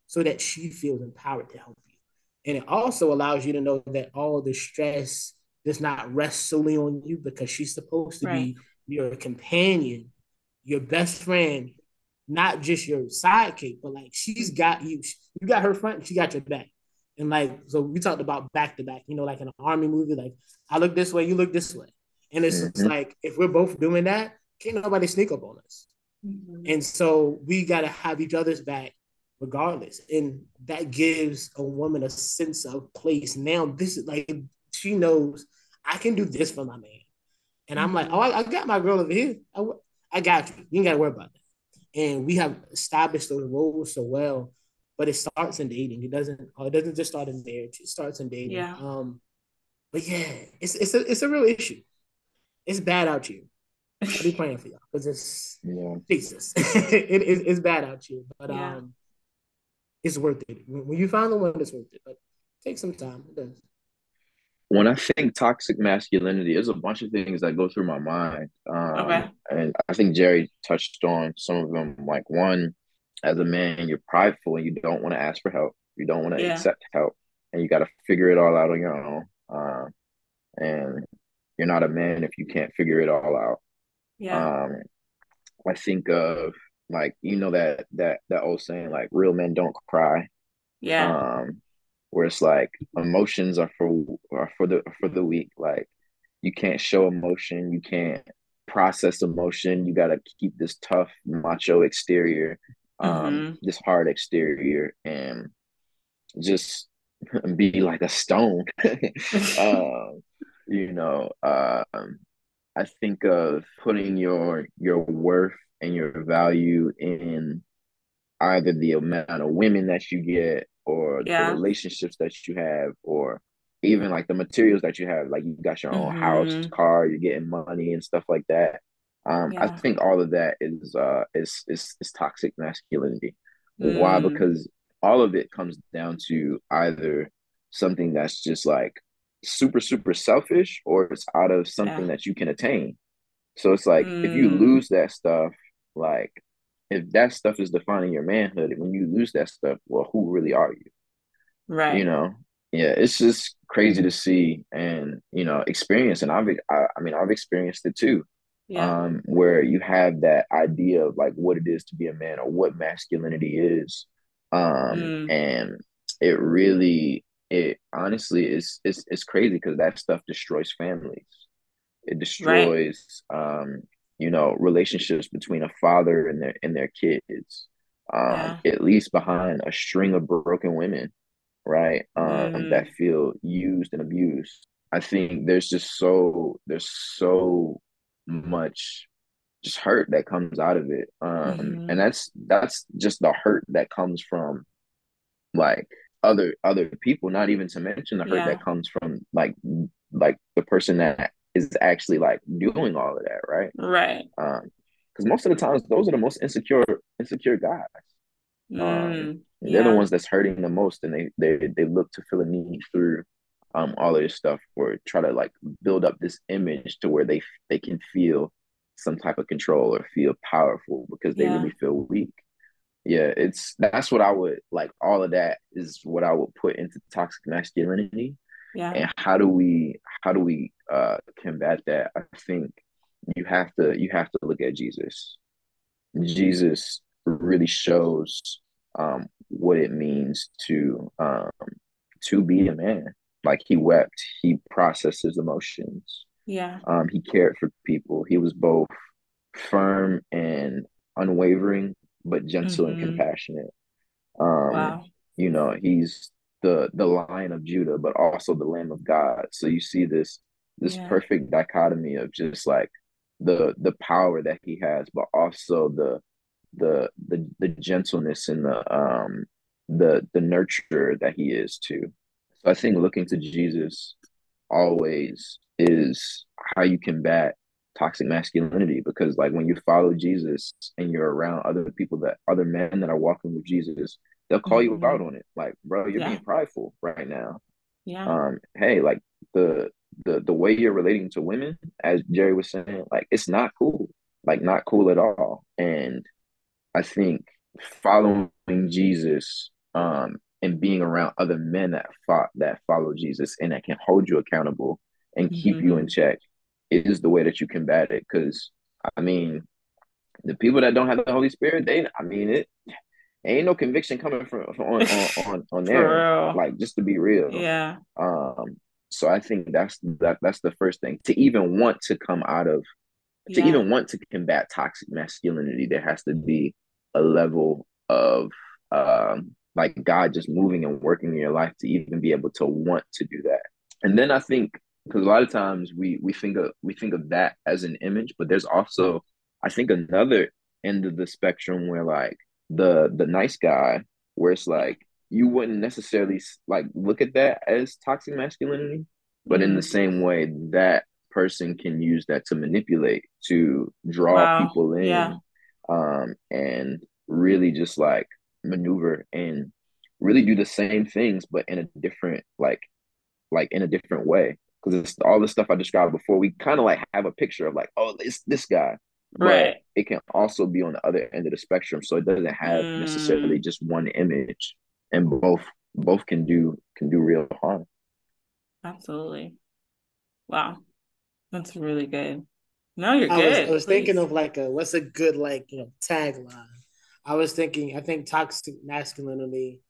so that she feels empowered to help you. And it also allows you to know that all the stress does not rest solely on you because she's supposed to right. be your companion, your best friend, not just your sidekick, but like she's got you. You got her front, she got your back. And like, so we talked about back to back, you know, like in an army movie, like I look this way, you look this way. And it's mm-hmm. like, if we're both doing that, can't nobody sneak up on us. Mm-hmm. And so we got to have each other's back regardless. And that gives a woman a sense of place. Now, this is like, she knows I can do this for my man. And I'm like, mm-hmm. oh, I, I got my girl over here. I, I got you. You ain't got to worry about that and we have established those roles so well. But it starts in dating. It doesn't. Oh, it doesn't just start in marriage. It starts in dating. Yeah. Um, but yeah, it's it's a it's a real issue. It's bad out here. I'll be praying for y'all because it's yeah. Jesus. it, it, it's bad out here, but yeah. um, it's worth it. When you find the one, it's worth it. But take some time. It does when I think toxic masculinity, there's a bunch of things that go through my mind. Um, okay. And I think Jerry touched on some of them. Like one, as a man, you're prideful and you don't want to ask for help. You don't want to yeah. accept help, and you got to figure it all out on your own. Uh, and you're not a man if you can't figure it all out. Yeah. Um, I think of like you know that that that old saying like real men don't cry. Yeah. Um, where it's like emotions are for are for the for the weak. Like you can't show emotion, you can't process emotion. You got to keep this tough macho exterior, um, mm-hmm. this hard exterior, and just be like a stone. um, you know, um, I think of putting your your worth and your value in either the amount of women that you get or yeah. the relationships that you have or even like the materials that you have like you got your own mm-hmm. house car you're getting money and stuff like that um yeah. i think all of that is uh is is, is toxic masculinity mm. why because all of it comes down to either something that's just like super super selfish or it's out of something yeah. that you can attain so it's like mm. if you mm. lose that stuff like if that stuff is defining your manhood, when you lose that stuff, well, who really are you? Right. You know, yeah, it's just crazy to see and you know experience. And I've I, I mean I've experienced it too. Yeah. Um, where you have that idea of like what it is to be a man or what masculinity is. Um, mm. and it really it honestly is it's it's crazy because that stuff destroys families. It destroys right. um, you know, relationships between a father and their and their kids. Um, yeah. it leaves behind a string of broken women, right? Um, mm. that feel used and abused. I think there's just so there's so much just hurt that comes out of it. Um, mm-hmm. and that's that's just the hurt that comes from like other other people, not even to mention the hurt yeah. that comes from like like the person that is actually like doing all of that, right? Right. Um, because most of the times those are the most insecure insecure guys. Um, mm, yeah. They're the ones that's hurting the most, and they they they look to fill a need through um all of this stuff or try to like build up this image to where they they can feel some type of control or feel powerful because they yeah. really feel weak yeah it's that's what i would like all of that is what i would put into toxic masculinity. Yeah. And how do we how do we uh combat that? I think you have to you have to look at jesus. Jesus really shows um what it means to um to be a man. Like he wept he processed his emotions. Yeah. Um he cared for people. He was both firm and unwavering but gentle mm-hmm. and compassionate. Um, wow. You know, he's the the Lion of Judah, but also the Lamb of God. So you see this this yeah. perfect dichotomy of just like the the power that he has, but also the the the the gentleness and the um the the nurture that he is too. So I think looking to Jesus always is how you combat toxic masculinity because like when you follow Jesus and you're around other people that other men that are walking with Jesus, they'll call mm-hmm. you out on it. Like, bro, you're yeah. being prideful right now. Yeah. Um, hey, like the the the way you're relating to women, as Jerry was saying, like it's not cool. Like not cool at all. And I think following Jesus um and being around other men that fought that follow Jesus and that can hold you accountable and keep mm-hmm. you in check is the way that you combat it. Because I mean, the people that don't have the Holy Spirit, they, I mean, it ain't no conviction coming from, from on, on on on there. Like just to be real, yeah. Um. So I think that's that that's the first thing to even want to come out of to yeah. even want to combat toxic masculinity. There has to be a level of um like God just moving and working in your life to even be able to want to do that. And then I think because a lot of times we we think of we think of that as an image, but there's also I think another end of the spectrum where like the the nice guy, where it's like you wouldn't necessarily like look at that as toxic masculinity, but in the mm-hmm. same way that person can use that to manipulate to draw wow. people in yeah. um and really just like maneuver and really do the same things but in a different like like in a different way because it's all the stuff I described before. We kind of like have a picture of like, oh, it's this guy, right? it can also be on the other end of the spectrum, so it doesn't have mm. necessarily just one image, and both both can do can do real harm. Absolutely. Wow, that's really good. No, you're I good. Was, I was thinking of like a what's a good like you know tagline. I was thinking. I think toxic masculinity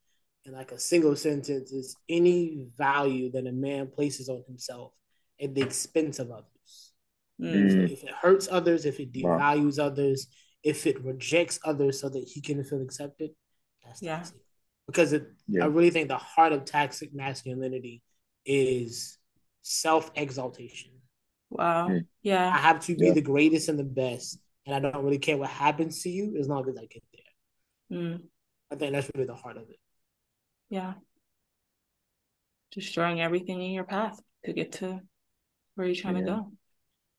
in like a single sentence is any value that a man places on himself at the expense of others. Mm. So if it hurts others, if it devalues wow. others, if it rejects others so that he can feel accepted, that's yeah. toxic. Because it, yeah. I really think the heart of toxic masculinity is self exaltation. Wow. Mm. Yeah. I have to be yeah. the greatest and the best, and I don't really care what happens to you as long as I get there. Mm. I think that's really the heart of it. Yeah. Destroying everything in your path to get to where you're trying yeah. to go.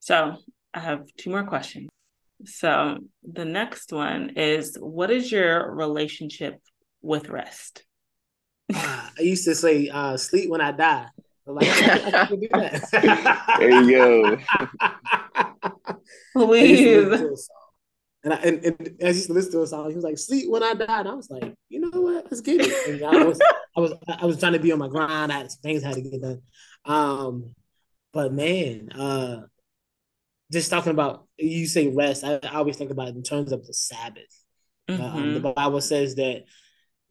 So I have two more questions. So the next one is what is your relationship with rest? Uh, I used to say uh, sleep when I die. Like, there you go. Please. And, I, and, and as he used to listen to a song, he was like, "Sleep when I die." And I was like, "You know what? Let's get it." And I was, I was, I was trying to be on my grind. I had some things I had to get done. Um, but man, uh, just talking about you say rest, I, I always think about it in terms of the Sabbath. Mm-hmm. Uh, um, the mm-hmm. Bible says that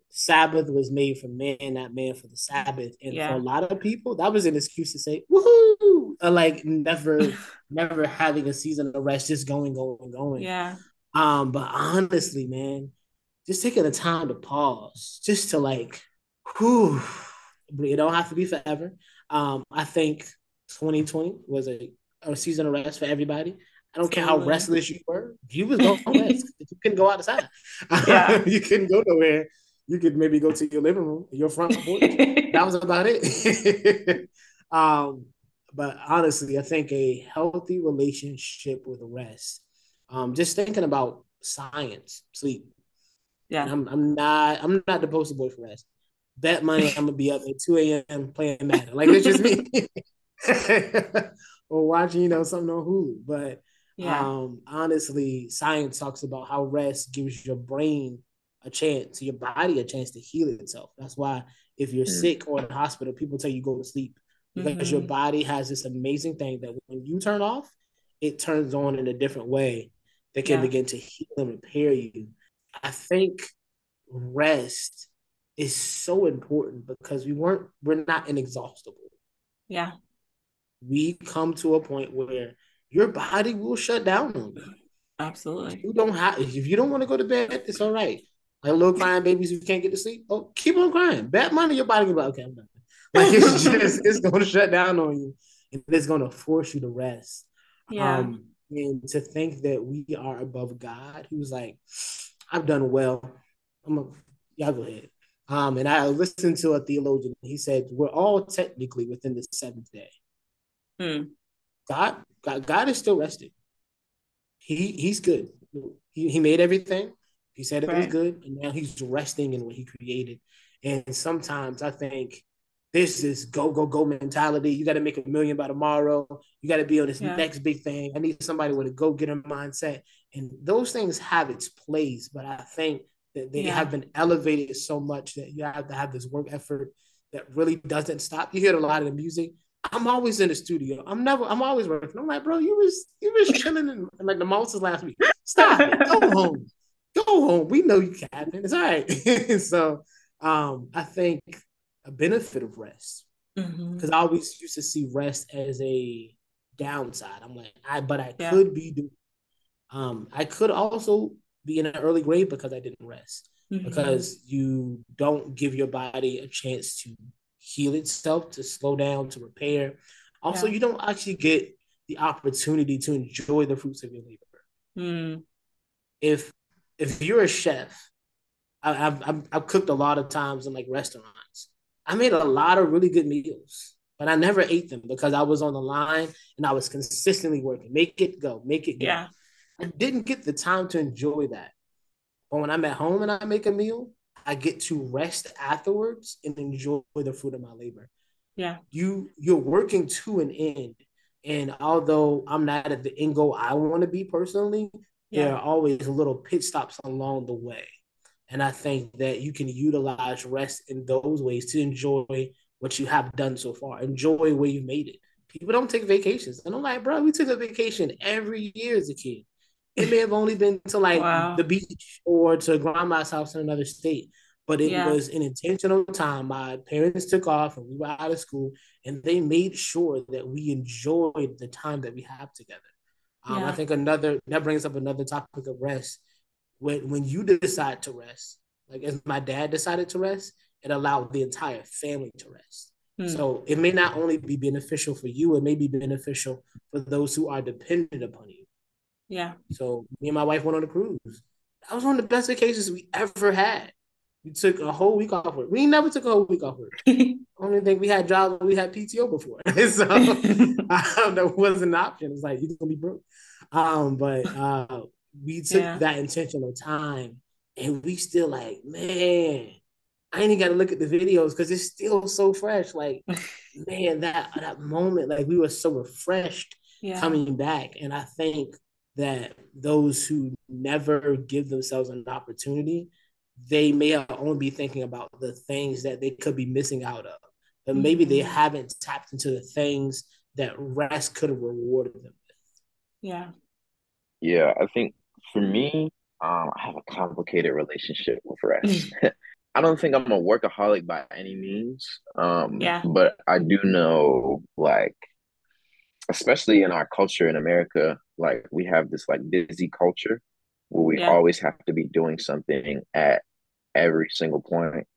Sabbath was made for man, not man for the Sabbath. And yeah. for a lot of people, that was an excuse to say, woohoo! Or like never, never having a season of rest, just going, going, going. Yeah. Um, but honestly, man, just taking the time to pause, just to like, whew, it don't have to be forever. Um, I think 2020 was a, a season of rest for everybody. I don't care how restless you were. You was going rest. you couldn't go outside. Yeah. you couldn't go nowhere. You could maybe go to your living room, your front porch. that was about it. um, but honestly, I think a healthy relationship with rest um, just thinking about science, sleep. Yeah, I'm, I'm not I'm not the poster boy for rest. Bet money I'm gonna be up at 2 a.m. playing Madden. Like it's just me. or watching, you know, something on Hulu. But yeah. um, honestly, science talks about how rest gives your brain a chance, your body a chance to heal itself. That's why if you're mm. sick or in the hospital, people tell you go to sleep because mm-hmm. your body has this amazing thing that when you turn off, it turns on in a different way that can yeah. begin to heal and repair you. I think rest is so important because we weren't we're not inexhaustible. Yeah. We come to a point where your body will shut down on you. Absolutely. You don't have if you don't want to go to bed, it's all right. Like little crying babies who can't get to sleep. Oh, keep on crying. Bad money your body can be like, okay, I'm done. Like it's just it's gonna shut down on you and it's gonna force you to rest. Yeah. Um, and to think that we are above God, he was like, I've done well. I'm a, y'all go ahead. Um, and I listened to a theologian. He said, We're all technically within the seventh day. Hmm. God, God, God is still resting. He he's good. He, he made everything. He said it right. was good, and now he's resting in what he created. And sometimes I think this is go go go mentality. You got to make a million by tomorrow. You got to be on this yeah. next big thing. I need somebody with a go getter mindset, and those things have its place. But I think that they yeah. have been elevated so much that you have to have this work effort that really doesn't stop. You hear a lot of the music. I'm always in the studio. I'm never. I'm always working. I'm like, bro, you was you was chilling in, in like the Moses last week. Stop. Go home. Go home. We know you, Captain. It's all right. so um, I think a benefit of rest because mm-hmm. I always used to see rest as a downside. I'm like, I but I yeah. could be doing. Um, I could also be in an early grade because I didn't rest mm-hmm. because you don't give your body a chance to heal itself, to slow down, to repair. Also, yeah. you don't actually get the opportunity to enjoy the fruits of your labor. Mm. If if you're a chef, I, have I've I've cooked a lot of times in like restaurants I made a lot of really good meals, but I never ate them because I was on the line and I was consistently working. Make it go, make it go. Yeah. I didn't get the time to enjoy that. But when I'm at home and I make a meal, I get to rest afterwards and enjoy the fruit of my labor. Yeah. You you're working to an end. And although I'm not at the end goal I want to be personally, yeah. there are always little pit stops along the way. And I think that you can utilize rest in those ways to enjoy what you have done so far. Enjoy where you made it. People don't take vacations. And I'm like, bro, we took a vacation every year as a kid. It may have only been to like wow. the beach or to grandma's house in another state, but it yeah. was an intentional time. My parents took off and we were out of school, and they made sure that we enjoyed the time that we have together. Um, yeah. I think another that brings up another topic of rest when when you decide to rest, like as my dad decided to rest, it allowed the entire family to rest. Hmm. So it may not only be beneficial for you, it may be beneficial for those who are dependent upon you. Yeah. So me and my wife went on a cruise. That was one of the best vacations we ever had. We took a whole week off work. We never took a whole week off work. Only thing we had jobs we had PTO before. so um, that wasn't an option. It's like you're gonna be broke. Um, but uh, we took yeah. that intentional time and we still like, man, I ain't even got to look at the videos because it's still so fresh. Like, man, that that moment, like we were so refreshed yeah. coming back. And I think that those who never give themselves an opportunity, they may only be thinking about the things that they could be missing out of. But maybe they mm-hmm. haven't tapped into the things that rest could have rewarded them with. Yeah. Yeah, I think for me, um, I have a complicated relationship with rest. I don't think I'm a workaholic by any means. Um, yeah. But I do know, like, especially in our culture in America, like we have this like busy culture where we yeah. always have to be doing something at every single point.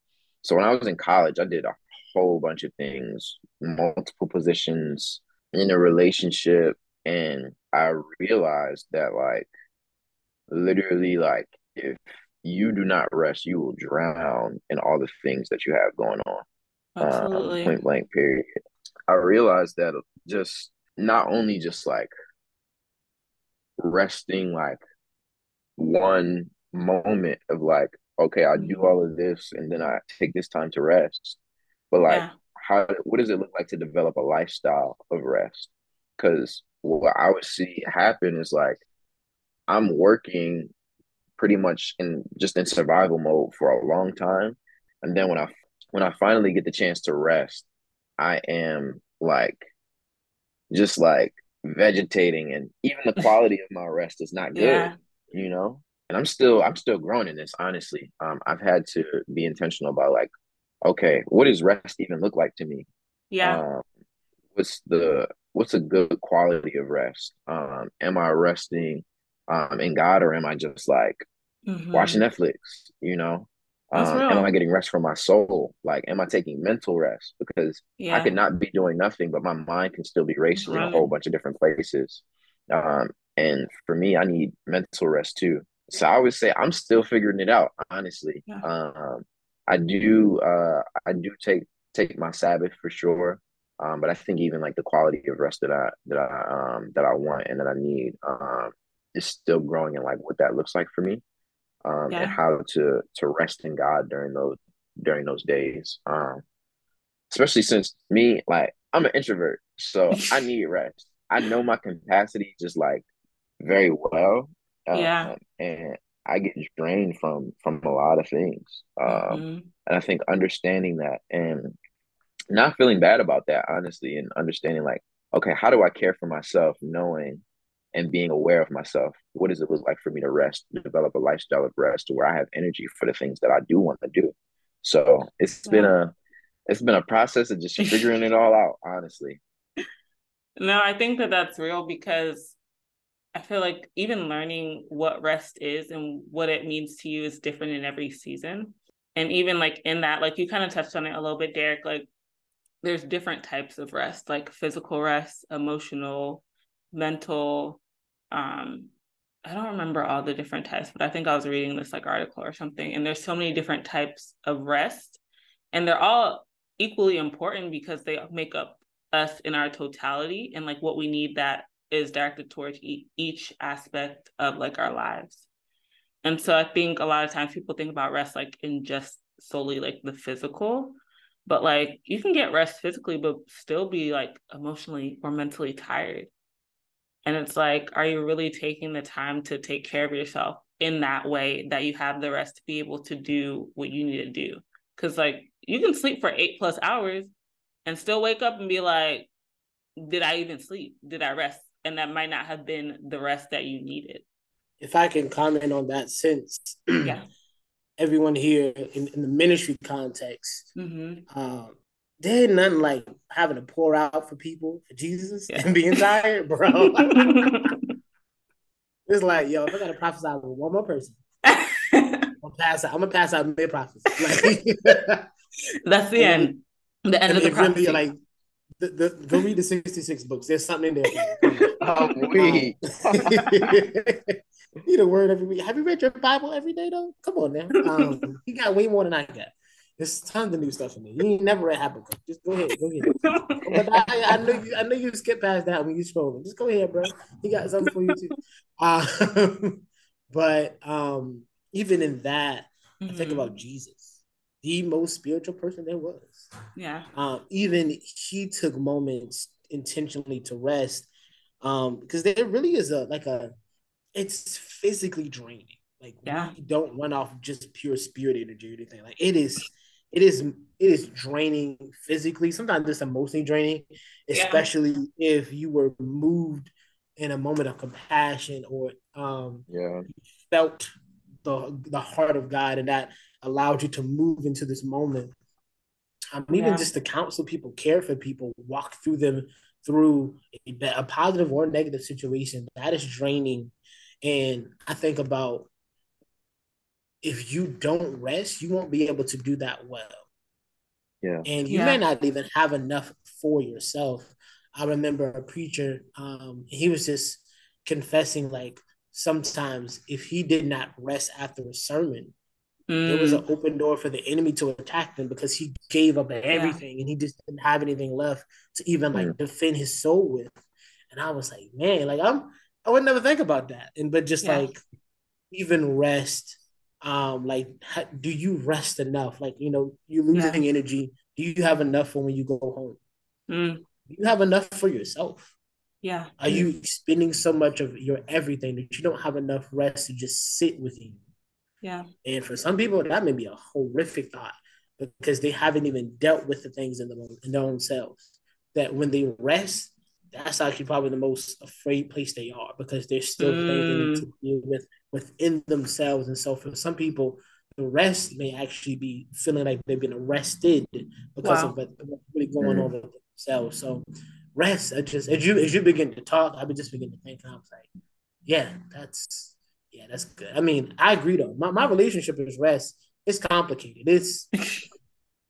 So when I was in college, I did a whole bunch of things, multiple positions in a relationship, and I realized that like literally like if you do not rest, you will drown in all the things that you have going on. Um, Absolutely. Um, point blank period. I realized that just not only just like resting like one moment of like, okay, I do all of this and then I take this time to rest. But like yeah. how what does it look like to develop a lifestyle of rest? Because what I would see happen is like I'm working pretty much in just in survival mode for a long time. And then when I when I finally get the chance to rest, I am like just like vegetating and even the quality of my rest is not good, yeah. you know? And I'm still I'm still growing in this, honestly. Um I've had to be intentional about like, okay, what does rest even look like to me? Yeah. Um, what's the what's a good quality of rest? Um, am I resting um in God or am I just like mm-hmm. watching Netflix, you know? Um, am I getting rest from my soul? Like, am I taking mental rest? Because yeah. I could not be doing nothing, but my mind can still be racing right. in a whole bunch of different places. Um, and for me, I need mental rest too. So I would say I'm still figuring it out, honestly. Yeah. Um, I do, uh, I do take take my Sabbath for sure. Um, but I think even like the quality of rest that I that I um that I want and that I need um is still growing and like what that looks like for me um, yeah. and how to to rest in God during those during those days. Um, especially since me, like I'm an introvert, so I need rest. I know my capacity just like very well. Um, yeah. And I get drained from from a lot of things. Um, mm-hmm. and I think understanding that and not feeling bad about that, honestly, and understanding like, okay, how do I care for myself knowing and being aware of myself. What does it look like for me to rest, develop a lifestyle of rest where I have energy for the things that I do want to do? So it's yeah. been a it's been a process of just figuring it all out, honestly. No, I think that that's real because I feel like even learning what rest is and what it means to you is different in every season. And even like in that, like you kind of touched on it a little bit, Derrick, like there's different types of rest, like physical rest, emotional, mental, um I don't remember all the different types, but I think I was reading this like article or something. And there's so many different types of rest, and they're all equally important because they make up us in our totality and like what we need that is directed towards e- each aspect of like our lives. And so I think a lot of times people think about rest like in just solely like the physical, but like you can get rest physically, but still be like emotionally or mentally tired. And it's like, are you really taking the time to take care of yourself in that way that you have the rest to be able to do what you need to do? Because, like, you can sleep for eight plus hours and still wake up and be like, did I even sleep? Did I rest? And that might not have been the rest that you needed. If I can comment on that since yeah. everyone here in, in the ministry context, mm-hmm. um, there ain't nothing like having to pour out for people for Jesus yeah. and being tired, bro. it's like, yo, if I gotta prophesy with one more person, I'm gonna pass out. I'm gonna pass out mid prophecy. Like, That's the end. The end of the prophecy. Really, like, the, the, go read the 66 books. There's something in there. oh, we. Need a word every week. Have you read your Bible every day though? Come on now. Um, he got way more than I got. There's tons of new stuff in there. You ain't never read Habakkuk. Just go ahead, go ahead. but I, I know you, I know you skip past that when you scrolling. Just go ahead, bro. He got something for you too. Uh, but um, even in that, mm-hmm. I think about Jesus, the most spiritual person there was. Yeah. Um, even he took moments intentionally to rest, um, because there really is a like a it's physically draining. Like Yeah. we don't run off just pure spirit energy or anything. Like it is, it is, it is draining physically. Sometimes it's emotionally draining, Yeah. especially if you were moved in a moment of compassion or um Yeah. felt the the heart of God and that allowed you to move into this moment. Um, even Yeah. just to counsel people, care for people, walk through them through a, a positive or negative situation, that is draining. And I think about if you don't rest, you won't be able to do that well. Yeah. And you Yeah. may not even have enough for yourself. I remember a preacher, um, he was just confessing like sometimes if he did not rest after a sermon, there was Mm, an open door for the enemy to attack them because he gave up everything and he just didn't have anything left to even like defend his soul with. And I was like, man, like I'm I would never think about that. And but just Yeah. like even rest, um, like ha- do you rest enough? Like, you know, you're losing energy. Do you have enough for when you go home? mm, Do you have enough for yourself? yeah. Are you spending so much of your everything that you don't have enough rest to just sit with you? Yeah. And for some people, that may be a horrific thought because they haven't even dealt with the things in, the, in their own selves. That when they rest, that's actually probably the most afraid place they are because there's still things they need to mm. deal with within themselves. And so for some people, the rest may actually be feeling like they've been arrested because Wow. of what, what's really going mm. on with themselves. So rest, I just as you as you begin to talk, I would just begin to think, and I was like, yeah, that's yeah, that's good. I mean, I agree though. My my relationship is rest. It's complicated. It's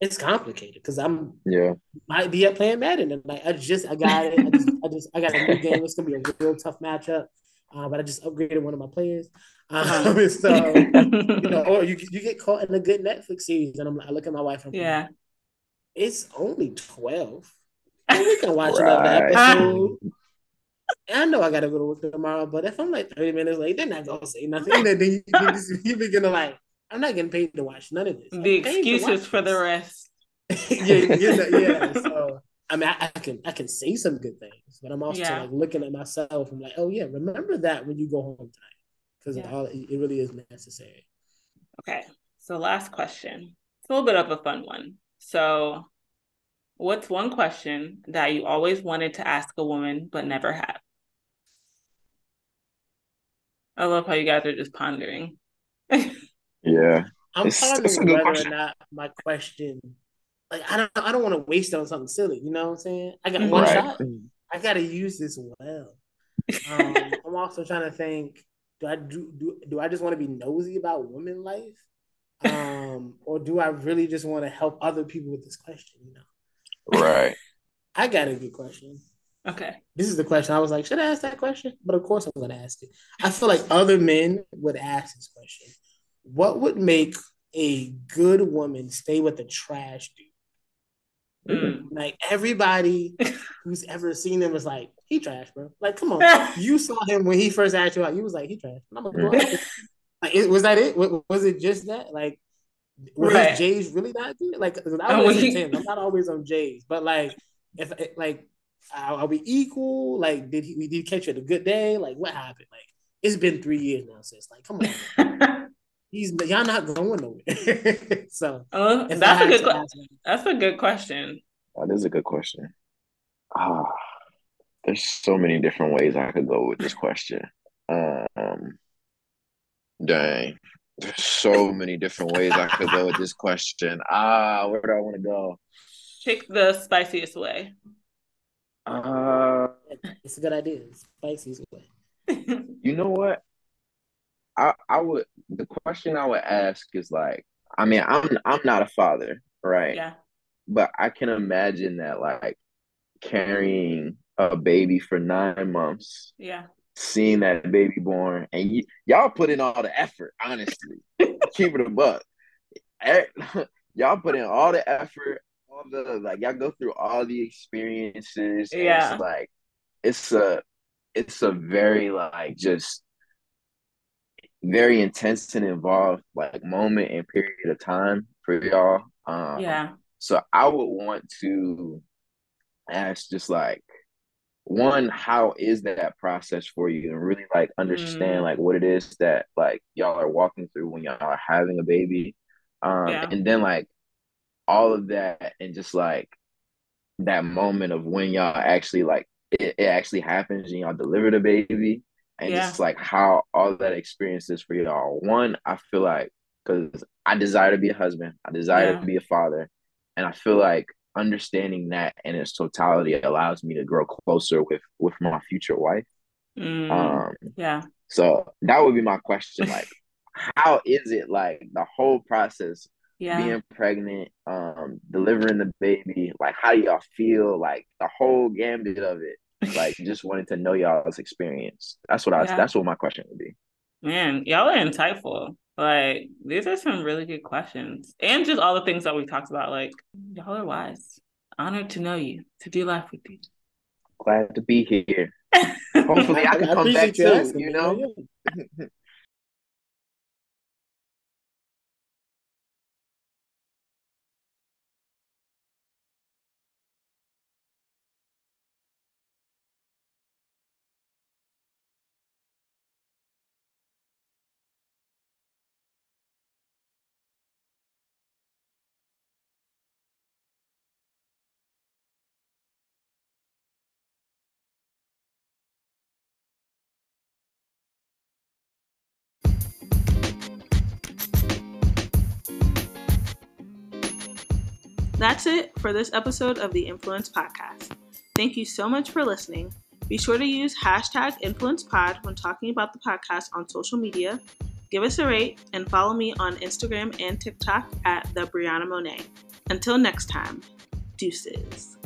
it's complicated because I'm Yeah. might be up playing Madden and like I just I got it. I just I just I got a new game. It's gonna be a real tough matchup. Uh, but I just upgraded one of my players. Um, so you know, or you you get caught in a good Netflix series, and I'm like, I look at my wife and I'm like, yeah. it's only twelve. We can watch another episode. I know I gotta go to work tomorrow, but if I'm like 30 minutes late, they're not gonna say nothing. And then you, you, you begin to like, I'm not getting paid to watch none of this. The paid to watch excuses for the rest. yeah, you know, yeah. So I mean, I, I can I can say some good things, but I'm also Yeah. like looking at myself. I'm like, oh yeah, remember that when you go home tonight, because Yeah. all it really is necessary. Okay. So last question. It's a little bit of a fun one. So what's one question that you always wanted to ask a woman but never have? I love how you guys are just pondering. Yeah. I'm It's- it's a pondering good whether question. or not my question, like I don't I don't want to waste it on something silly. You know what I'm saying? I got one Right. shot. I got to use this well. Um, I'm also trying to think: do I do, do do I just want to be nosy about women life, um, or do I really just want to help other people with this question? You know, Right. I got a good question. Okay. This is the question I was like, should I ask that question? But of course, I'm going to ask it. I feel like other men would ask this question: What would make a good woman stay with a trash dude? Mm. Like everybody who's ever seen him is like, he trash, bro. Like, come on. you saw him when he first asked you out. You was like, he trash. I'm like, "Well, like, was that it? Was it just that? Like, were Right. his J's really that good? Like, I was he... I'm not always on J's, but like, if like, are we equal? Like, did he did he catch you at a good day? Like, what happened? Like, it's been three years now, sis. Like, come on, he's y'all not going nowhere. so Oh, that's a good to que- ask that's a good question. That is a good question. Ah, there's so many different ways I could go with this question. Um, dang, there's so many different ways I could go with this question. Ah, where do I want to go? Pick the spiciest way. Uh, it's a good idea. Spicy's way. you know what? I I would the question I would ask is like, I mean, I'm I'm not a father, right? yeah. But I can imagine that like carrying a baby for nine months Yeah. seeing that baby born, and y- y'all put in all the effort. Honestly, keep it a buck. Y'all put in all the effort, all the like. Y'all go through all the experiences. Yeah. it's like it's a it's a very like just very intense and involved like moment and period of time for y'all. Um, Yeah. so I would want to ask just like one, how is that process for you, and really like understand mm. like what it is that like y'all are walking through when y'all are having a baby, um, yeah. and then like all of that, and just like that moment of when y'all actually like it, it actually happens and y'all deliver the baby, and yeah. just like how all that experience is for y'all. One, I feel like because I desire to be a husband, I desire yeah. to be a father, and I feel like understanding that in its totality allows me to grow closer with with my future wife. Mm, um, yeah. So that would be my question. Like, how is it like the whole process? Yeah. Being pregnant, um, delivering the baby, like how do y'all feel? Like the whole gambit of it. Like just wanted to know y'all's experience. That's what I yeah. that's what my question would be. Man, y'all are insightful. Like these are some really good questions, and just all the things that we talked about. Like y'all are wise. Honored to know you, to do life with you. Glad to be here. Hopefully, I can come back too. You know. That's it for this episode of the Influence Podcast. Thank you so much for listening. Be sure to use hashtag InfluencePod when talking about the podcast on social media. Give us a rate and follow me on Instagram and TikTok at the Brianna Monet. Until next time, deuces.